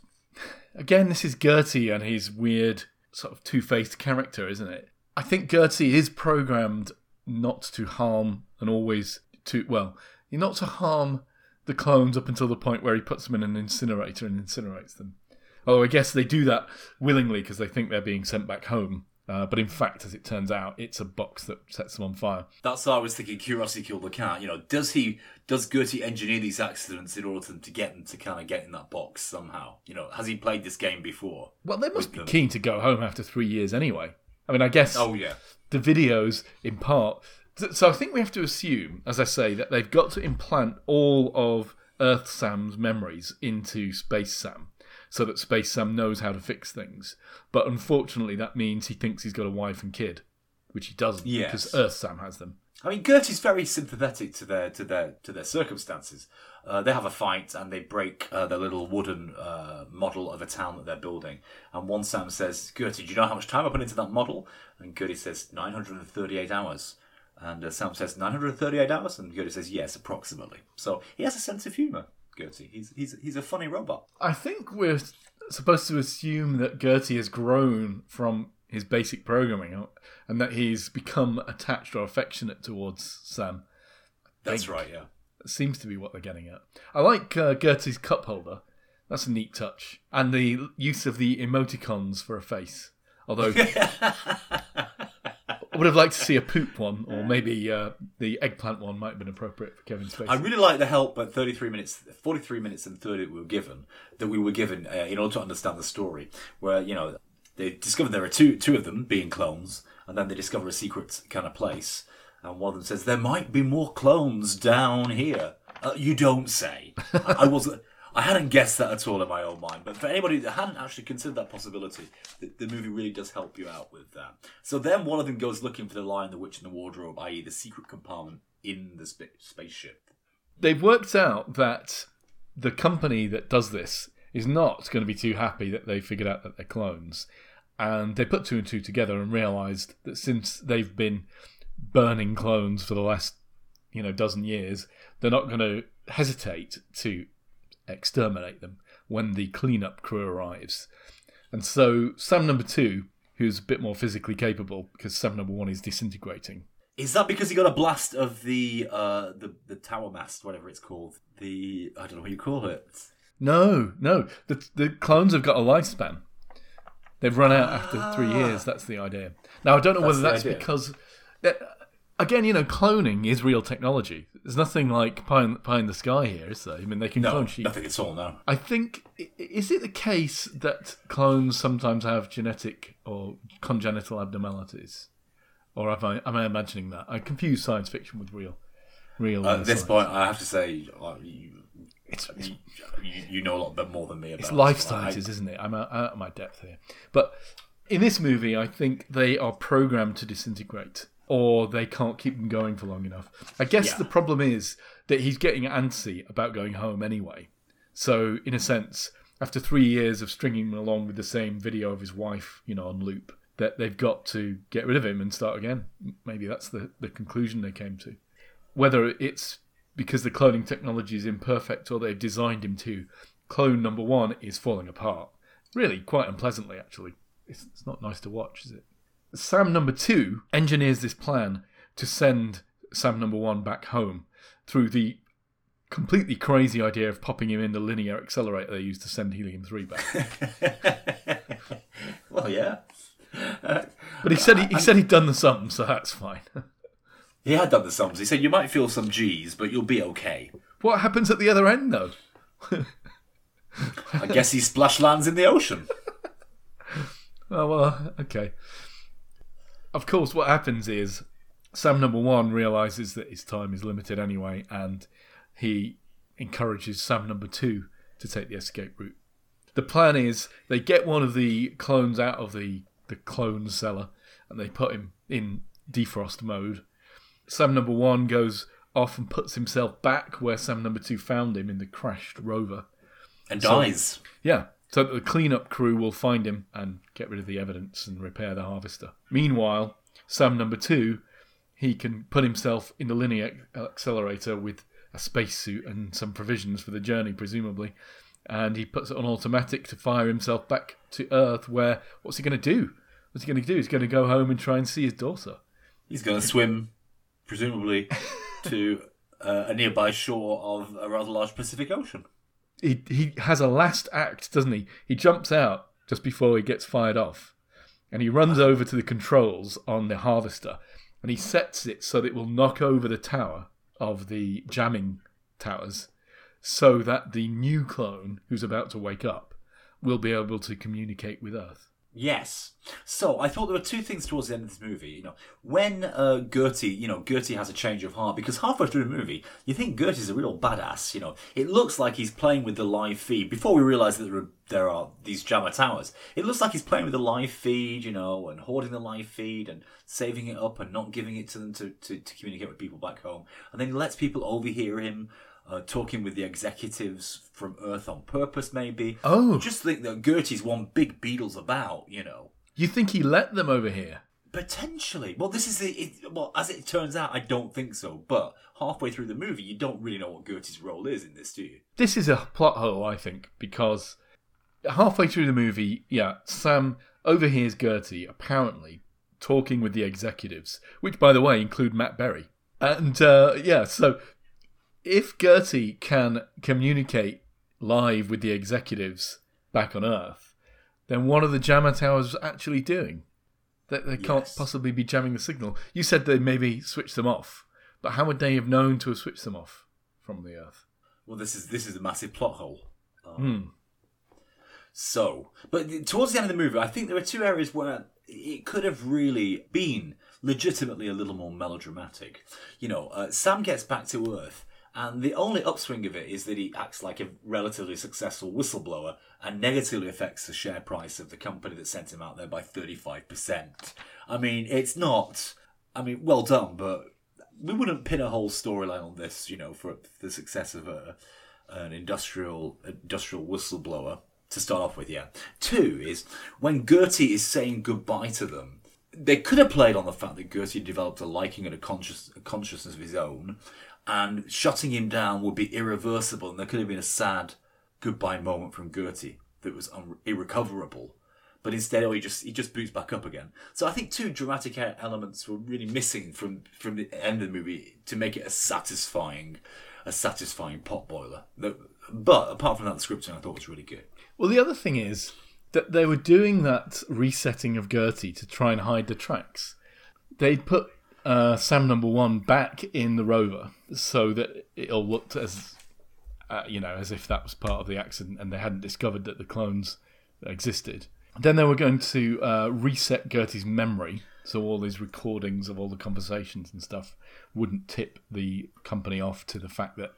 Again, this is Gertie and his weird, sort of two faced character, isn't it? I think Gertie is programmed not to harm and always to. Well, not to harm the clones up until the point where he puts them in an incinerator and incinerates them. Oh, I guess they do that willingly because they think they're being sent back home. Uh, but in fact, as it turns out, it's a box that sets them on fire. That's why I was thinking. Curiosity killed the cat. You know, does he does Gertie engineer these accidents in order to, to get them to kind of get in that box somehow? You know, has he played this game before? Well, they must be them. keen to go home after three years anyway. I mean, I guess Oh yeah. the videos, in part. So I think we have to assume, as I say, that they've got to implant all of Earth Sam's memories into Space Sam so that Space Sam knows how to fix things. But unfortunately, that means he thinks he's got a wife and kid, which he doesn't Yes. because Earth Sam has them. I mean, Gertie's very sympathetic to their to their to their circumstances. Uh, they have a fight and they break uh, their little wooden uh, model of a town that they're building. And one Sam says, "Gertie, do you know how much time I put into that model?" And Gertie says, "938 hours." And uh, Sam says, "938 hours," and Gertie says, "Yes, approximately." So he has a sense of humour. Gertie, he's he's he's a funny robot. I think we're supposed to assume that Gertie has grown from his basic programming and that he's become attached or affectionate towards Sam. That's right. Yeah. seems to be what they're getting at. I like uh, Gertie's cup holder. That's a neat touch. And the use of the emoticons for a face. Although I would have liked to see a poop one, or maybe uh, the eggplant one might have been appropriate for Kevin's face. I really like the help at 33 minutes, 43 minutes and 30 we were given, that we were given uh, in order to understand the story, where, you know, they discovered there are two, two of them being clones, and then they discover a secret kind of place, and one of them says, there might be more clones down here. Uh, you don't say. I, I wasn't... I hadn't guessed that at all in my own mind, but for anybody that hadn't actually considered that possibility, the, the movie really does help you out with that. So then one of them goes looking for the Lion, the Witch, and the Wardrobe, i.e., the secret compartment in the spa- spaceship. They've worked out that the company that does this is not going to be too happy that they figured out that they're clones. And they put two and two together and realised that since they've been burning clones for the last, you know, dozen years, they're not going to hesitate to exterminate them when the cleanup crew arrives. And so Sam number two, who's a bit more physically capable because Sam number one is disintegrating, Is that because he got a blast of the uh the the tower mast, whatever it's called? The I don't know what you call it. No, no. The the clones have got a lifespan. They've run out after three years. That's the idea. Now I don't know That's whether that's idea. because, that, again, you know, cloning is real technology. There's nothing like pie in, pie in the sky here, is there? I mean, they can No, clone sheep. No, nothing at all. No. I think is it the case that clones sometimes have genetic or congenital abnormalities, or am I am I imagining that? I confuse science fiction with real, real. At uh, this science. point, I have to say, uh, you, it's, it's you, you, know a lot bit more than me about It's life sciences, isn't it? I'm out, out of my depth here. But in this movie, I think they are programmed to disintegrate, or they can't keep them going for long enough. I guess Yeah. the problem is that he's getting antsy about going home anyway. So, in a sense, after three years of stringing him along with the same video of his wife, you know, on loop, that they've got to get rid of him and start again. Maybe that's the, the conclusion they came to. Whether it's because the cloning technology is imperfect or they've designed him to, clone number one is falling apart. Really, quite unpleasantly, actually. It's, it's not nice to watch, is it? Sam number two engineers this plan to send Sam number one back home through the completely crazy idea of popping him in the linear accelerator they used to send helium 3 back. well, yeah. But he said he, he said he'd done the sums, so that's fine. He had done the sums. He said you might feel some G's, but you'll be okay. what happens at the other end, though? I guess he splash lands in the ocean. Oh well, okay. Of course, what happens is Sam number one realizes that his time is limited anyway, and he encourages Sam number two to take the escape route. The plan is they get one of the clones out of the the clone cellar, and they put him in defrost mode. Sam number one goes off and puts himself back where Sam number two found him in the crashed rover. And dies. Yeah. So that the cleanup crew will find him and get rid of the evidence and repair the harvester. Meanwhile, Sam number two, he can put himself in the linear accelerator with a spacesuit and some provisions for the journey, presumably. And he puts it on automatic to fire himself back to Earth, where what's he going to do? What's he going to do? He's going to go home and try and see his daughter. He's going to swim, presumably, to uh, a nearby shore of a rather large Pacific Ocean. he he has a last act, doesn't he? He jumps out just before he gets fired off, and he runs over to the controls on the harvester, and he sets it so that it will knock over the tower of the jamming towers, so that the new clone who's about to wake up will be able to communicate with Earth. Yes. So I thought there were two things towards the end of this movie. You know, when uh, Gertie, you know, Gertie has a change of heart because halfway through the movie, you think Gertie's a real badass. You know, it looks like he's playing with the live feed. Before we realise that there are, there are these Jammer towers, it looks like he's playing with the live feed. You know, and hoarding the live feed and saving it up and not giving it to them to, to, to communicate with people back home. And then he lets people overhear him uh, talking with the executives from Earth on purpose, maybe. Oh. Just think that Gertie's one big Beatles about, you know. You think he let them over here? Potentially. Well, this is the. It, well, as it turns out, I don't think so. But halfway through the movie, you don't really know what Gertie's role is in this, do you? This is a plot hole, I think, because halfway through the movie, yeah, Sam overhears Gertie apparently talking with the executives, which, by the way, include Matt Berry. And uh, yeah, so if Gertie can communicate live with the executives back on Earth, then what are the jammer towers actually doing? That they can't Yes. possibly be jamming the signal. You said they maybe switched them off, but how would they have known to have switched them off from the Earth? Well, this is this is a massive plot hole. Hmm. So, but towards the end of the movie, I think there are two areas where it could have really been legitimately a little more melodramatic. You know, uh, Sam gets back to Earth, and the only upswing of it is that he acts like a relatively successful whistleblower and negatively affects the share price of the company that sent him out there by 35%. I mean, it's not, I mean, well done, but we wouldn't pin a whole storyline on this, you know, for the success of a, an industrial industrial whistleblower to start off with. Yeah. Two is when Gertie is saying goodbye to them. They could have played on the fact that Gertie developed a liking and a, conscious, a consciousness of his own, and shutting him down would be irreversible, and there could have been a sad goodbye moment from Gertie that was un- irrecoverable. But instead, oh, he just he just boots back up again. So I think two dramatic elements were really missing from from the end of the movie to make it a satisfying, a satisfying pot boiler. But apart from that, the scripting I thought was really good. Well, the other thing is that they were doing that resetting of Gertie to try and hide the tracks. They'd put uh, Sam Number One back in the rover so that it all looked as, uh, you know, as if that was part of the accident, and they hadn't discovered that the clones existed. Then they were going to uh, reset Gertie's memory, so all these recordings of all the conversations and stuff wouldn't tip the company off to the fact that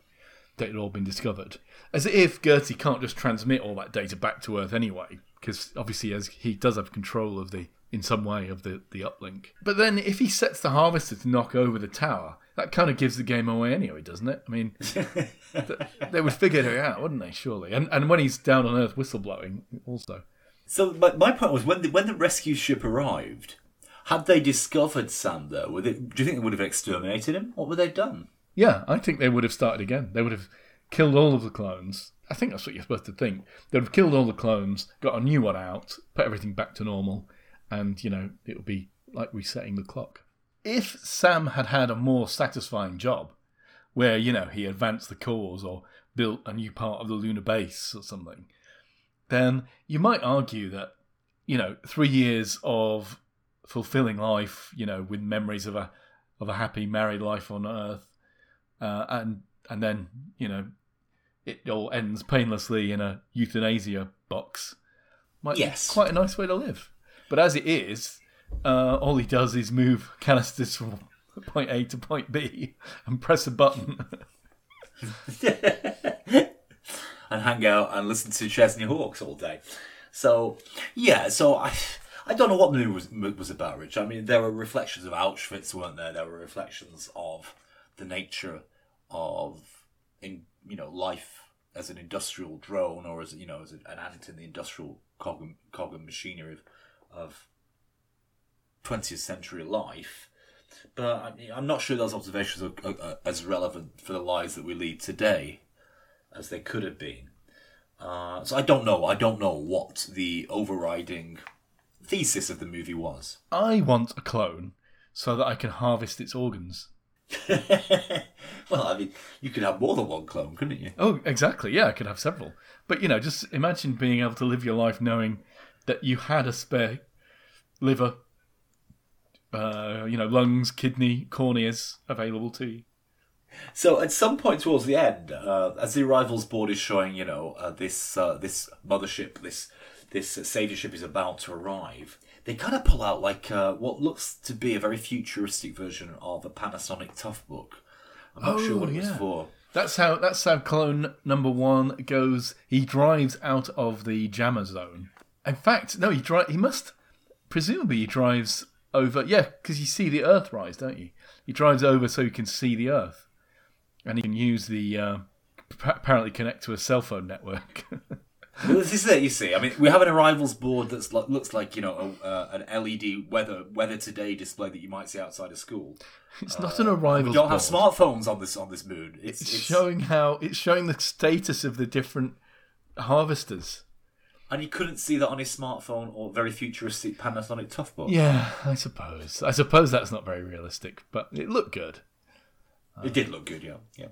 that had all been discovered. As if Gertie can't just transmit all that data back to Earth anyway, because obviously as he does have control of the in some way of the, the uplink. But then if he sets the harvester to knock over the tower, that kind of gives the game away anyway, doesn't it? I mean, they would figure it out, wouldn't they? Surely. And and when he's down on Earth whistleblowing, also. So my, my point was when the, when the rescue ship arrived, had they discovered Sam there? Would it, do you think they would have exterminated him? What would they have done? Yeah, I think they would have started again. They would have killed all of the clones. I think that's what you're supposed to think. They'd have killed all the clones, got a new one out, put everything back to normal, and, you know, it would be like resetting the clock. If Sam had had a more satisfying job, where, you know, he advanced the cause or built a new part of the lunar base or something, then you might argue that, you know, three years of fulfilling life, you know, with memories of a of a happy married life on Earth, uh, and and then you know it all ends painlessly in a euthanasia box. Might Yes. be quite a nice way to live. But as it is, uh, all he does is move canisters from point A to point B and press a button. and hang out and listen to Chesney Hawks all day. So, yeah, so I, I don't know what the movie was, was about, Rich. I mean, there were reflections of Auschwitz, weren't there? There were reflections of the nature of, in you know, life as an industrial drone or as you know, as an ant in the industrial cog cog and machinery of, of 20th century life. But I'm not sure those observations are, are, are as relevant for the lives that we lead today as they could have been. Uh, so I don't know. I don't know what the overriding thesis of the movie was. I want a clone so that I can harvest its organs. well, I mean, you could have more than one clone, couldn't you? Oh, exactly. Yeah, I could have several. But you know, just imagine being able to live your life knowing that you had a spare liver, uh, you know, lungs, kidney, corneas available to you. So at some point towards the end, uh, as the arrivals board is showing, you know, uh, this uh, this mothership, this this uh, savior ship is about to arrive. They kind of pull out like uh, what looks to be a very futuristic version of a Panasonic Toughbook. I'm not sure Oh, what it was for. That's how that's how clone number one goes. He drives out of the jammer zone. In fact, no, he dri- He must presumably he drives over. Yeah, because you see the Earth rise, don't you? He drives over so he can see the Earth, and he can use the uh, apparently connect to a cell phone network. Well, this is it. You see, I mean, we have an arrivals board that like, looks like you know a, uh, an LED weather weather today display that you might see outside of school. it's not an arrivals. We don't have smartphones on this on this moon. It's, It's it's showing how it's showing the status of the different harvesters. And you couldn't see that on his smartphone or very futuristic Panasonic Toughbook. Yeah, I suppose. I suppose that's not very realistic, but it looked good. It did look good, yeah, yeah.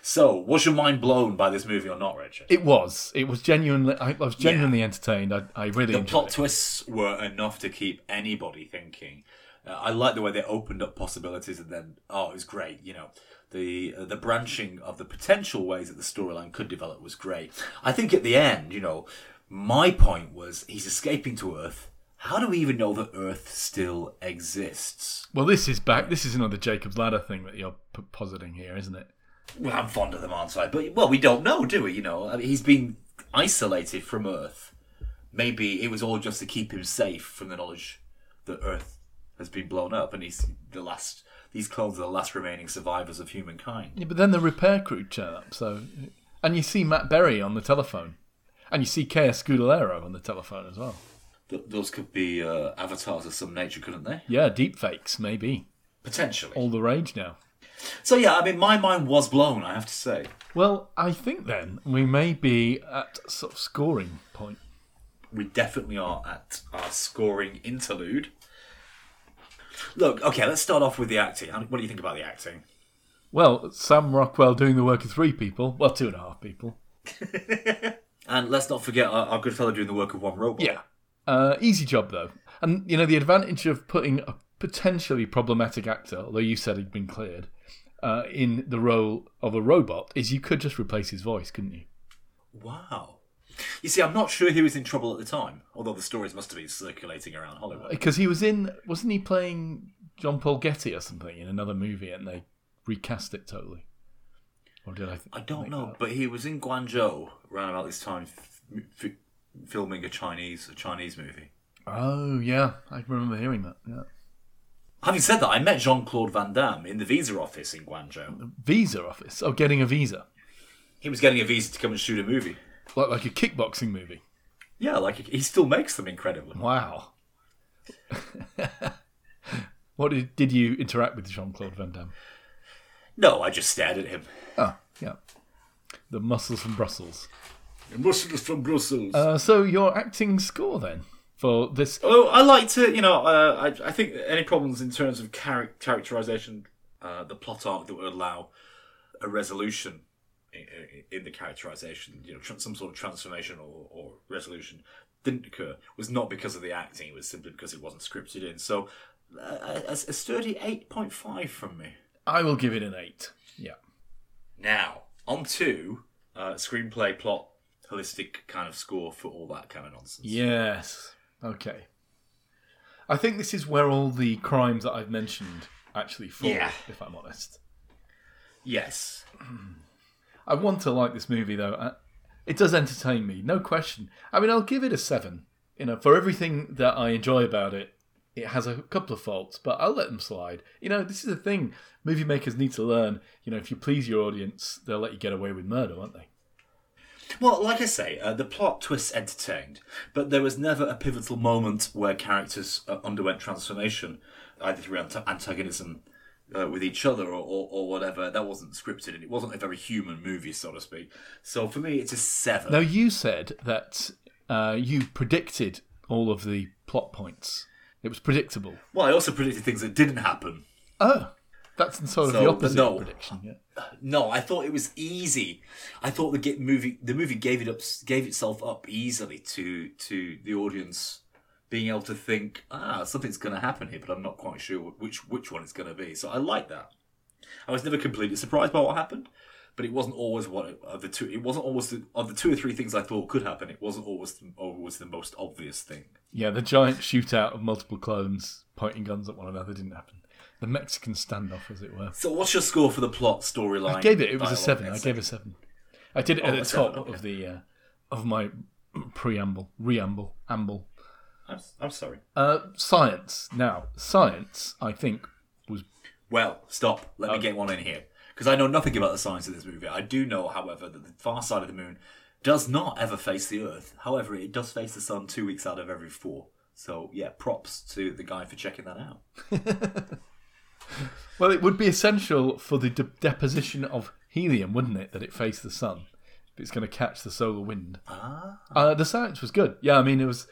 So, was your mind blown by this movie or not, Richard? It was. It was genuinely. I, I was genuinely entertained. I, I really the plot it. twists were enough to keep anybody thinking. Uh, I like the way they opened up possibilities, and then oh, it was great. You know, the uh, the branching of the potential ways that the storyline could develop was great. I think at the end, you know, my point was he's escaping to Earth. How do we even know that Earth still exists? Well, this is back. This is another Jacob's Ladder thing that you're p- positing here, isn't it? Well, I'm fond of them, aren't I? But well, we don't know, do we? You know, I mean, he's been isolated from Earth. Maybe it was all just to keep him safe from the knowledge that Earth has been blown up, and he's the last. These clones are the last remaining survivors of humankind. Yeah, but then the repair crew turn up. So, and you see Matt Berry on the telephone, and you see Kaya Scodelario on the telephone as well. Th- those could be uh, avatars of some nature, couldn't they? Yeah, deep fakes maybe Potentially. all the rage now. So yeah, I mean, my mind was blown. I have to say. Well, I think then we may be at sort of scoring point. we definitely are at our scoring interlude. Look, okay, let's start off with the acting. What do you think about the acting? Well, Sam Rockwell doing the work of three people, well, two and a half people. And let's not forget our, our good fellow doing the work of one robot. Yeah. Uh, easy job though, and you know the advantage of putting a potentially problematic actor, although you said he'd been cleared, uh, in the role of a robot is you could just replace his voice, couldn't you? Wow. You see, I'm not sure he was in trouble at the time, although the stories must have been circulating around Hollywood. Because he was in, wasn't he playing John Paul Getty or something in another movie, and they recast it totally. Or did I? Th- I don't know, that but he was in Guangzhou around about this time, f- f- filming a Chinese a Chinese movie. Oh yeah, I remember hearing that. Yeah. Having said that, I met Jean Claude Van Damme in the visa office in Guangzhou. The Visa office. Oh, getting a visa, He was getting a visa to come and shoot a movie. like like a kickboxing movie. Yeah, like he still makes them incredibly. Wow. what did did you interact with Jean Claude Van Damme? No, I just stared at him. Oh, yeah. The muscles from Brussels. The muscles from Brussels. Uh, so your acting score then for this? Oh, I like to, you know, uh, I, I think any problems in terms of char- characterization, uh, the plot arc that would allow a resolution in, in the characterization, you know, tr- some sort of transformation or, or resolution didn't occur was not because of the acting, it was simply because it wasn't scripted in. So, uh, a, a sturdy 8.5 from me. I will give it an eight. Yeah. Now, on to uh, screenplay, plot, holistic kind of score for all that kind of nonsense. Yes. Okay. I think this is where all the crimes that I've mentioned actually fall. Yeah. If I'm honest. Yes. I want to like this movie though. Uh, It does entertain me, no question. I mean, I'll give it a seven. You know, for everything that I enjoy about it, it has a couple of faults, but I'll let them slide. You know, this is the thing movie makers need to learn. You know, if you please your audience, they'll let you get away with murder, won't they? Well, like I say, uh, the plot twists entertained, but there was never a pivotal moment where characters uh, underwent transformation, either through ant- antagonism uh, with each other or, or, or whatever. That wasn't scripted, and it wasn't a very human movie, so to speak. So for me, it's a seven. Now, you said that uh, you predicted all of the plot points. It was predictable. Well, I also predicted things that didn't happen. Oh, That's sort of So, the opposite no. prediction. Yeah. No, I thought it was easy. I thought the movie the movie gave it up gave itself up easily to to the audience being able to think, ah, something's going to happen here, but I'm not quite sure which which one it's going to be. So I like that. I was never completely surprised by what happened, but it wasn't always what of the two. It wasn't always the, of the two or three things I thought could happen. It wasn't always the, always the most obvious thing. Yeah, the giant shootout of multiple clones pointing guns at one another didn't happen. The Mexican standoff, as it were. So what's your score for the plot storyline? I gave it. It was a seven. I gave a seven. I did it at Oh, the a seven, top okay. of the uh, of my preamble, reamble, amble. I'm, I'm sorry. Uh, science. Now, science. I think was Well, stop. Let me Oh. get one in here. Because I know nothing about the science of this movie. I do know, however, that the far side of the moon does not ever face the Earth. However, it does face the sun two weeks out of every four. So, yeah, props to the guy for checking that out. well. It would be essential for the de- deposition of helium, wouldn't it, that it faced the sun if it's going to catch the solar wind. Ah. Uh, the science was good. Yeah, I mean it was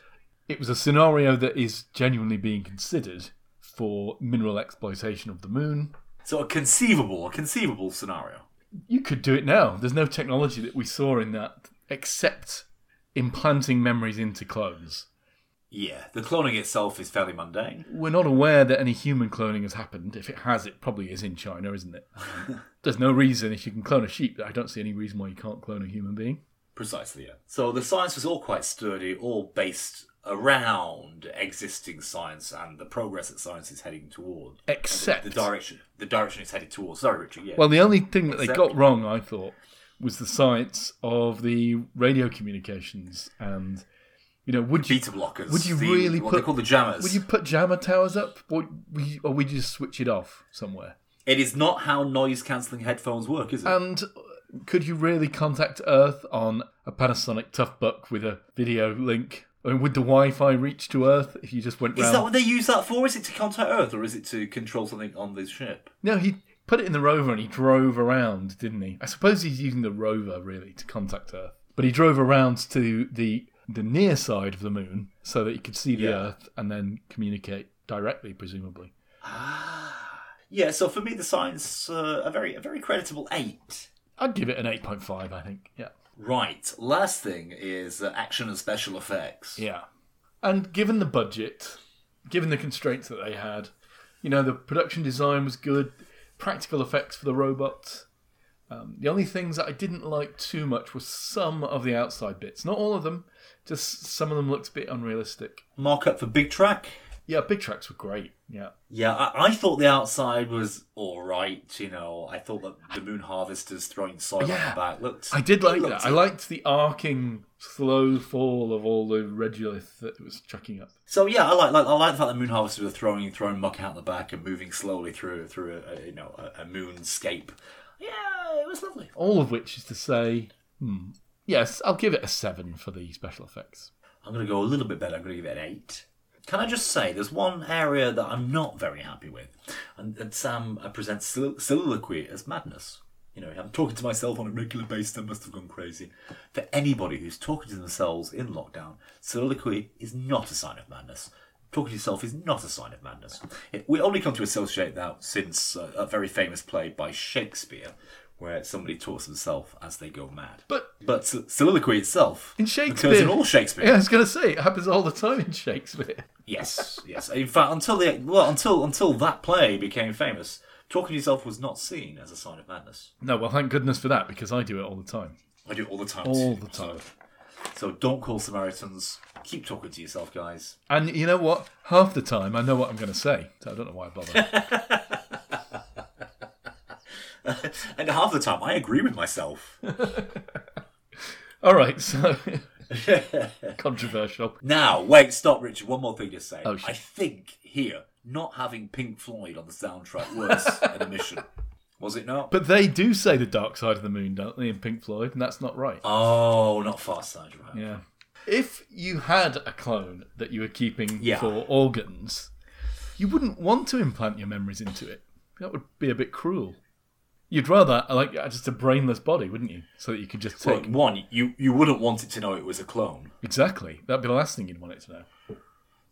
it was a scenario that is genuinely being considered for mineral exploitation of the moon. So, a conceivable, a conceivable scenario. You could do it now. There's no technology that we saw in that except implanting memories into clones. Yeah, the cloning itself is fairly mundane. We're not aware that any human cloning has happened. If it has, it probably is in China, isn't it? There's no reason if you can clone a sheep. I don't see any reason why you can't clone a human being. Precisely, yeah. So, the science was all quite sturdy, all based around existing science and the progress that science is heading toward. Except the direction the direction it's headed towards. Sorry, Richard. Yeah. Well, the only thing that they got wrong, I thought, was the science of the radio communications and you know, would you beta blockers. would you the- really what put- they call the jammers? would you put jammer towers up, or would you, or would you just switch it off somewhere? It is not how noise cancelling headphones work, is it? And could you really contact Earth on a Panasonic Toughbook with a video link? I mean, would the Wi-Fi reach to Earth if you just went is round? that what they use that for? Is it to contact Earth, or is it to control something on the ship? No, he put it in the rover and he drove around, didn't he? I suppose he's using the rover really to contact Earth. But he drove around to the the near side of the moon so that he could see the Yeah. Earth and then communicate directly, presumably. Ah Yeah. So for me, the science uh, a very a very creditable eight. I'd give it an eight point five. I think. Yeah. Right. Last thing is uh, action and special effects. Yeah. And given the budget, given the constraints that they had, you know, the production design was good, practical effects for the robots. Um, the only things that I didn't like too much were some of the outside bits. Not all of them, just some of them looked a bit unrealistic. Markup for Big Trak. Yeah, Big Traks were great. Yeah. Yeah, I, I thought the outside was all right. You know, I thought that the moon harvesters throwing soil Yeah. on the back looked. I did like that. I liked the arcing, slow fall of all the regolith that it was chucking up. So yeah, I like, like I like the fact that moon harvesters were throwing throwing muck out the back and moving slowly through through a, a you know a, a moonscape. Yeah, it was lovely. All of which is to say, hmm, yes, I'll give it a seven for the special effects. I'm going to go a little bit better. I'm going to give it an eight. Can I just say, there's one area that I'm not very happy with, and, and Sam uh, presents sol- soliloquy as madness. You know, I'm talking to myself on a regular basis. I must have gone crazy. For anybody who's talking to themselves in lockdown, soliloquy is not a sign of madness. Talking to yourself is not a sign of madness. It, we only come to associate that since uh, a very famous play by Shakespeare, where somebody talks to themselves as they go mad. But But soliloquy itself in occurs Shakespeare, in all Shakespeare. Yeah, I was going to say it happens all the time in Shakespeare. Yes, yes. In fact, until the well, until until that play became famous, talking to yourself was not seen as a sign of madness. No, well, thank goodness for that because I do it all the time. I do it all the time. All too. the time. So, so don't call Samaritans. Keep talking to yourself, guys. And you know what? Half the time I know what I'm going to say, so I don't know why I bother. And half the time, I agree with myself. all right, so controversial. now, wait, stop, Richard. One more thing to say. Oh. I think here, not having Pink Floyd on the soundtrack was an omission. Was it not? But they do say the dark side of the moon, don't they, in Pink Floyd? And that's not right. oh, not Far Side, right? Yeah. If you had a clone that you were keeping Yeah. for organs, you wouldn't want to implant your memories into it. That would be a bit cruel. You'd rather uh, like uh, just a brainless body, wouldn't you? So that you could just Well, take one, you you wouldn't want it to know it was a clone. exactly. That'd be the last thing you'd want it to know.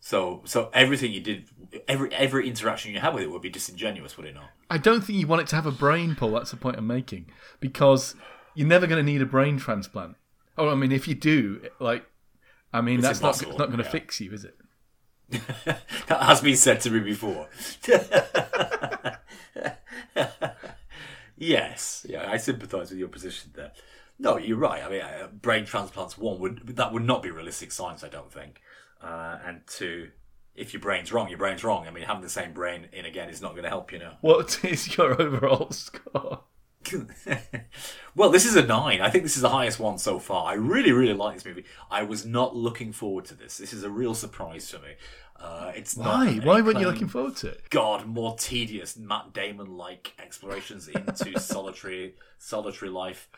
So so everything you did, every every interaction you had with it would be disingenuous, would it not? I don't think you want it to have a brain pull. That's the point I'm making because you're never going to need a brain transplant. Oh, I mean, if you do, like, I mean, It's that's not not going to yeah. fix you, is it? That has been said to me before. yes, yeah, I sympathise with your position there. No, you're right. I mean, uh, brain transplants one would that would not be realistic science, I don't think. Uh, and two, if your brain's wrong, your brain's wrong. I mean, having the same brain in again is not going to help you now. What is your overall score? well, this is a nine. I think this is the highest one so far. I really, really like this movie. I was not looking forward to this. This is a real surprise for me. Uh, it's not Why? any Why weren't you looking forward to it? God, more tedious Matt Damon like explorations into solitary solitary life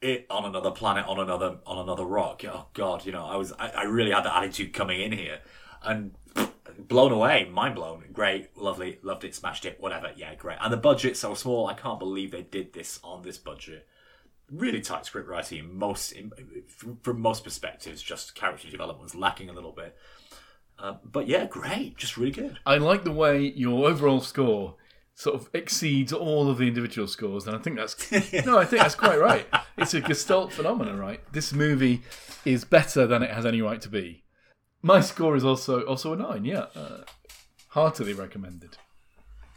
it, on another planet, on another on another rock. Oh God, you know, I was I, I really had that attitude coming in here, and blown away, mind blown. Great, lovely, loved it, smashed it, whatever. Yeah, great. And the budget so small. I can't believe they did this on this budget. Really tight script writing in most in, from, from most perspectives. Just character development was lacking a little bit. Uh, but yeah, great, just really good. I like the way your overall score sort of exceeds all of the individual scores, and I think that's no, I think that's quite right. It's a Gestalt phenomenon, right? This movie is better than it has any right to be. My score is also also a nine. Yeah, uh, heartily recommended.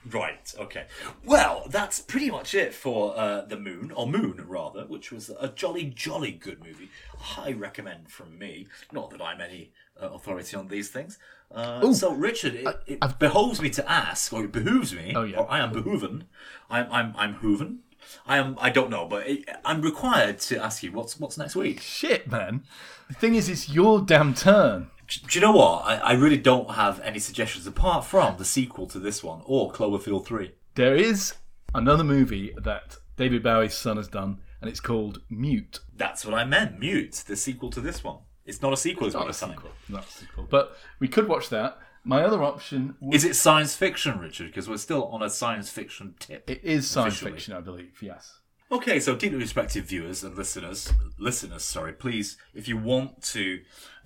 Right. Okay. Well, that's pretty much it for uh, the Moon, or Moon rather, which was a jolly, jolly good movie. High recommend from me. Not that I'm any authority on these things. Uh, so, Richard, it, it behoves me to ask, or it behooves me, Oh, yeah. or I am behooven. I'm, I'm, I'm hooven. I am. I don't know, but it, I'm required to ask you what's what's next week. Shit, man. The thing is, it's your damn turn. Do you know what? I, I really don't have any suggestions apart from the sequel to this one or Cloverfield Three. There is another movie that David Bowie's son has done, and it's called Mute. That's what I meant. Mute, the sequel to this one. It's not a sequel, It's Not a sequel. Not a sequel. But we could watch that. My other option would Is it science fiction, Richard? Because we're still on a science fiction tip. It is science Officially. fiction, I believe. Yes. Okay, so deeply respected viewers and listeners, listeners, sorry, please, if you want to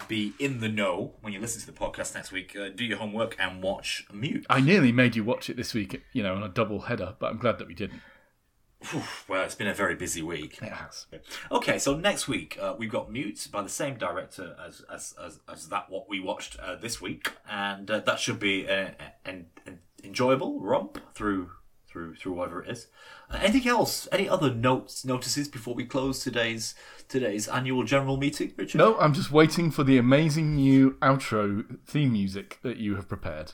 be in the know when you listen to the podcast next week, uh, do your homework and watch Mute. I nearly made you watch it this week, you know, on a double header, but I'm glad that we didn't. Well, it's been a very busy week. It has. Okay, so next week uh, we've got Mute by the same director as as, as, as that what we watched uh, this week, and uh, that should be an, an enjoyable romp through through through whatever it is. Uh, anything else? Any other notes notices before we close today's today's annual general meeting, Richard? No, I'm just waiting for the amazing new outro theme music that you have prepared.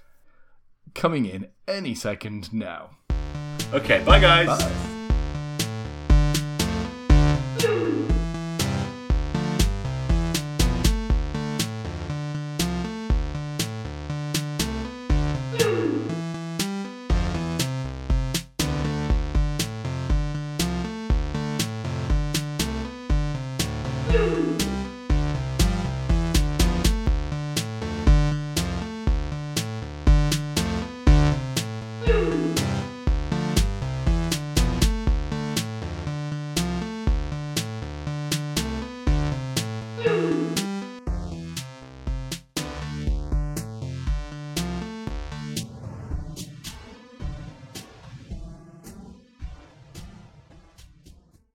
Coming in any second now. Okay, bye guys. Bye.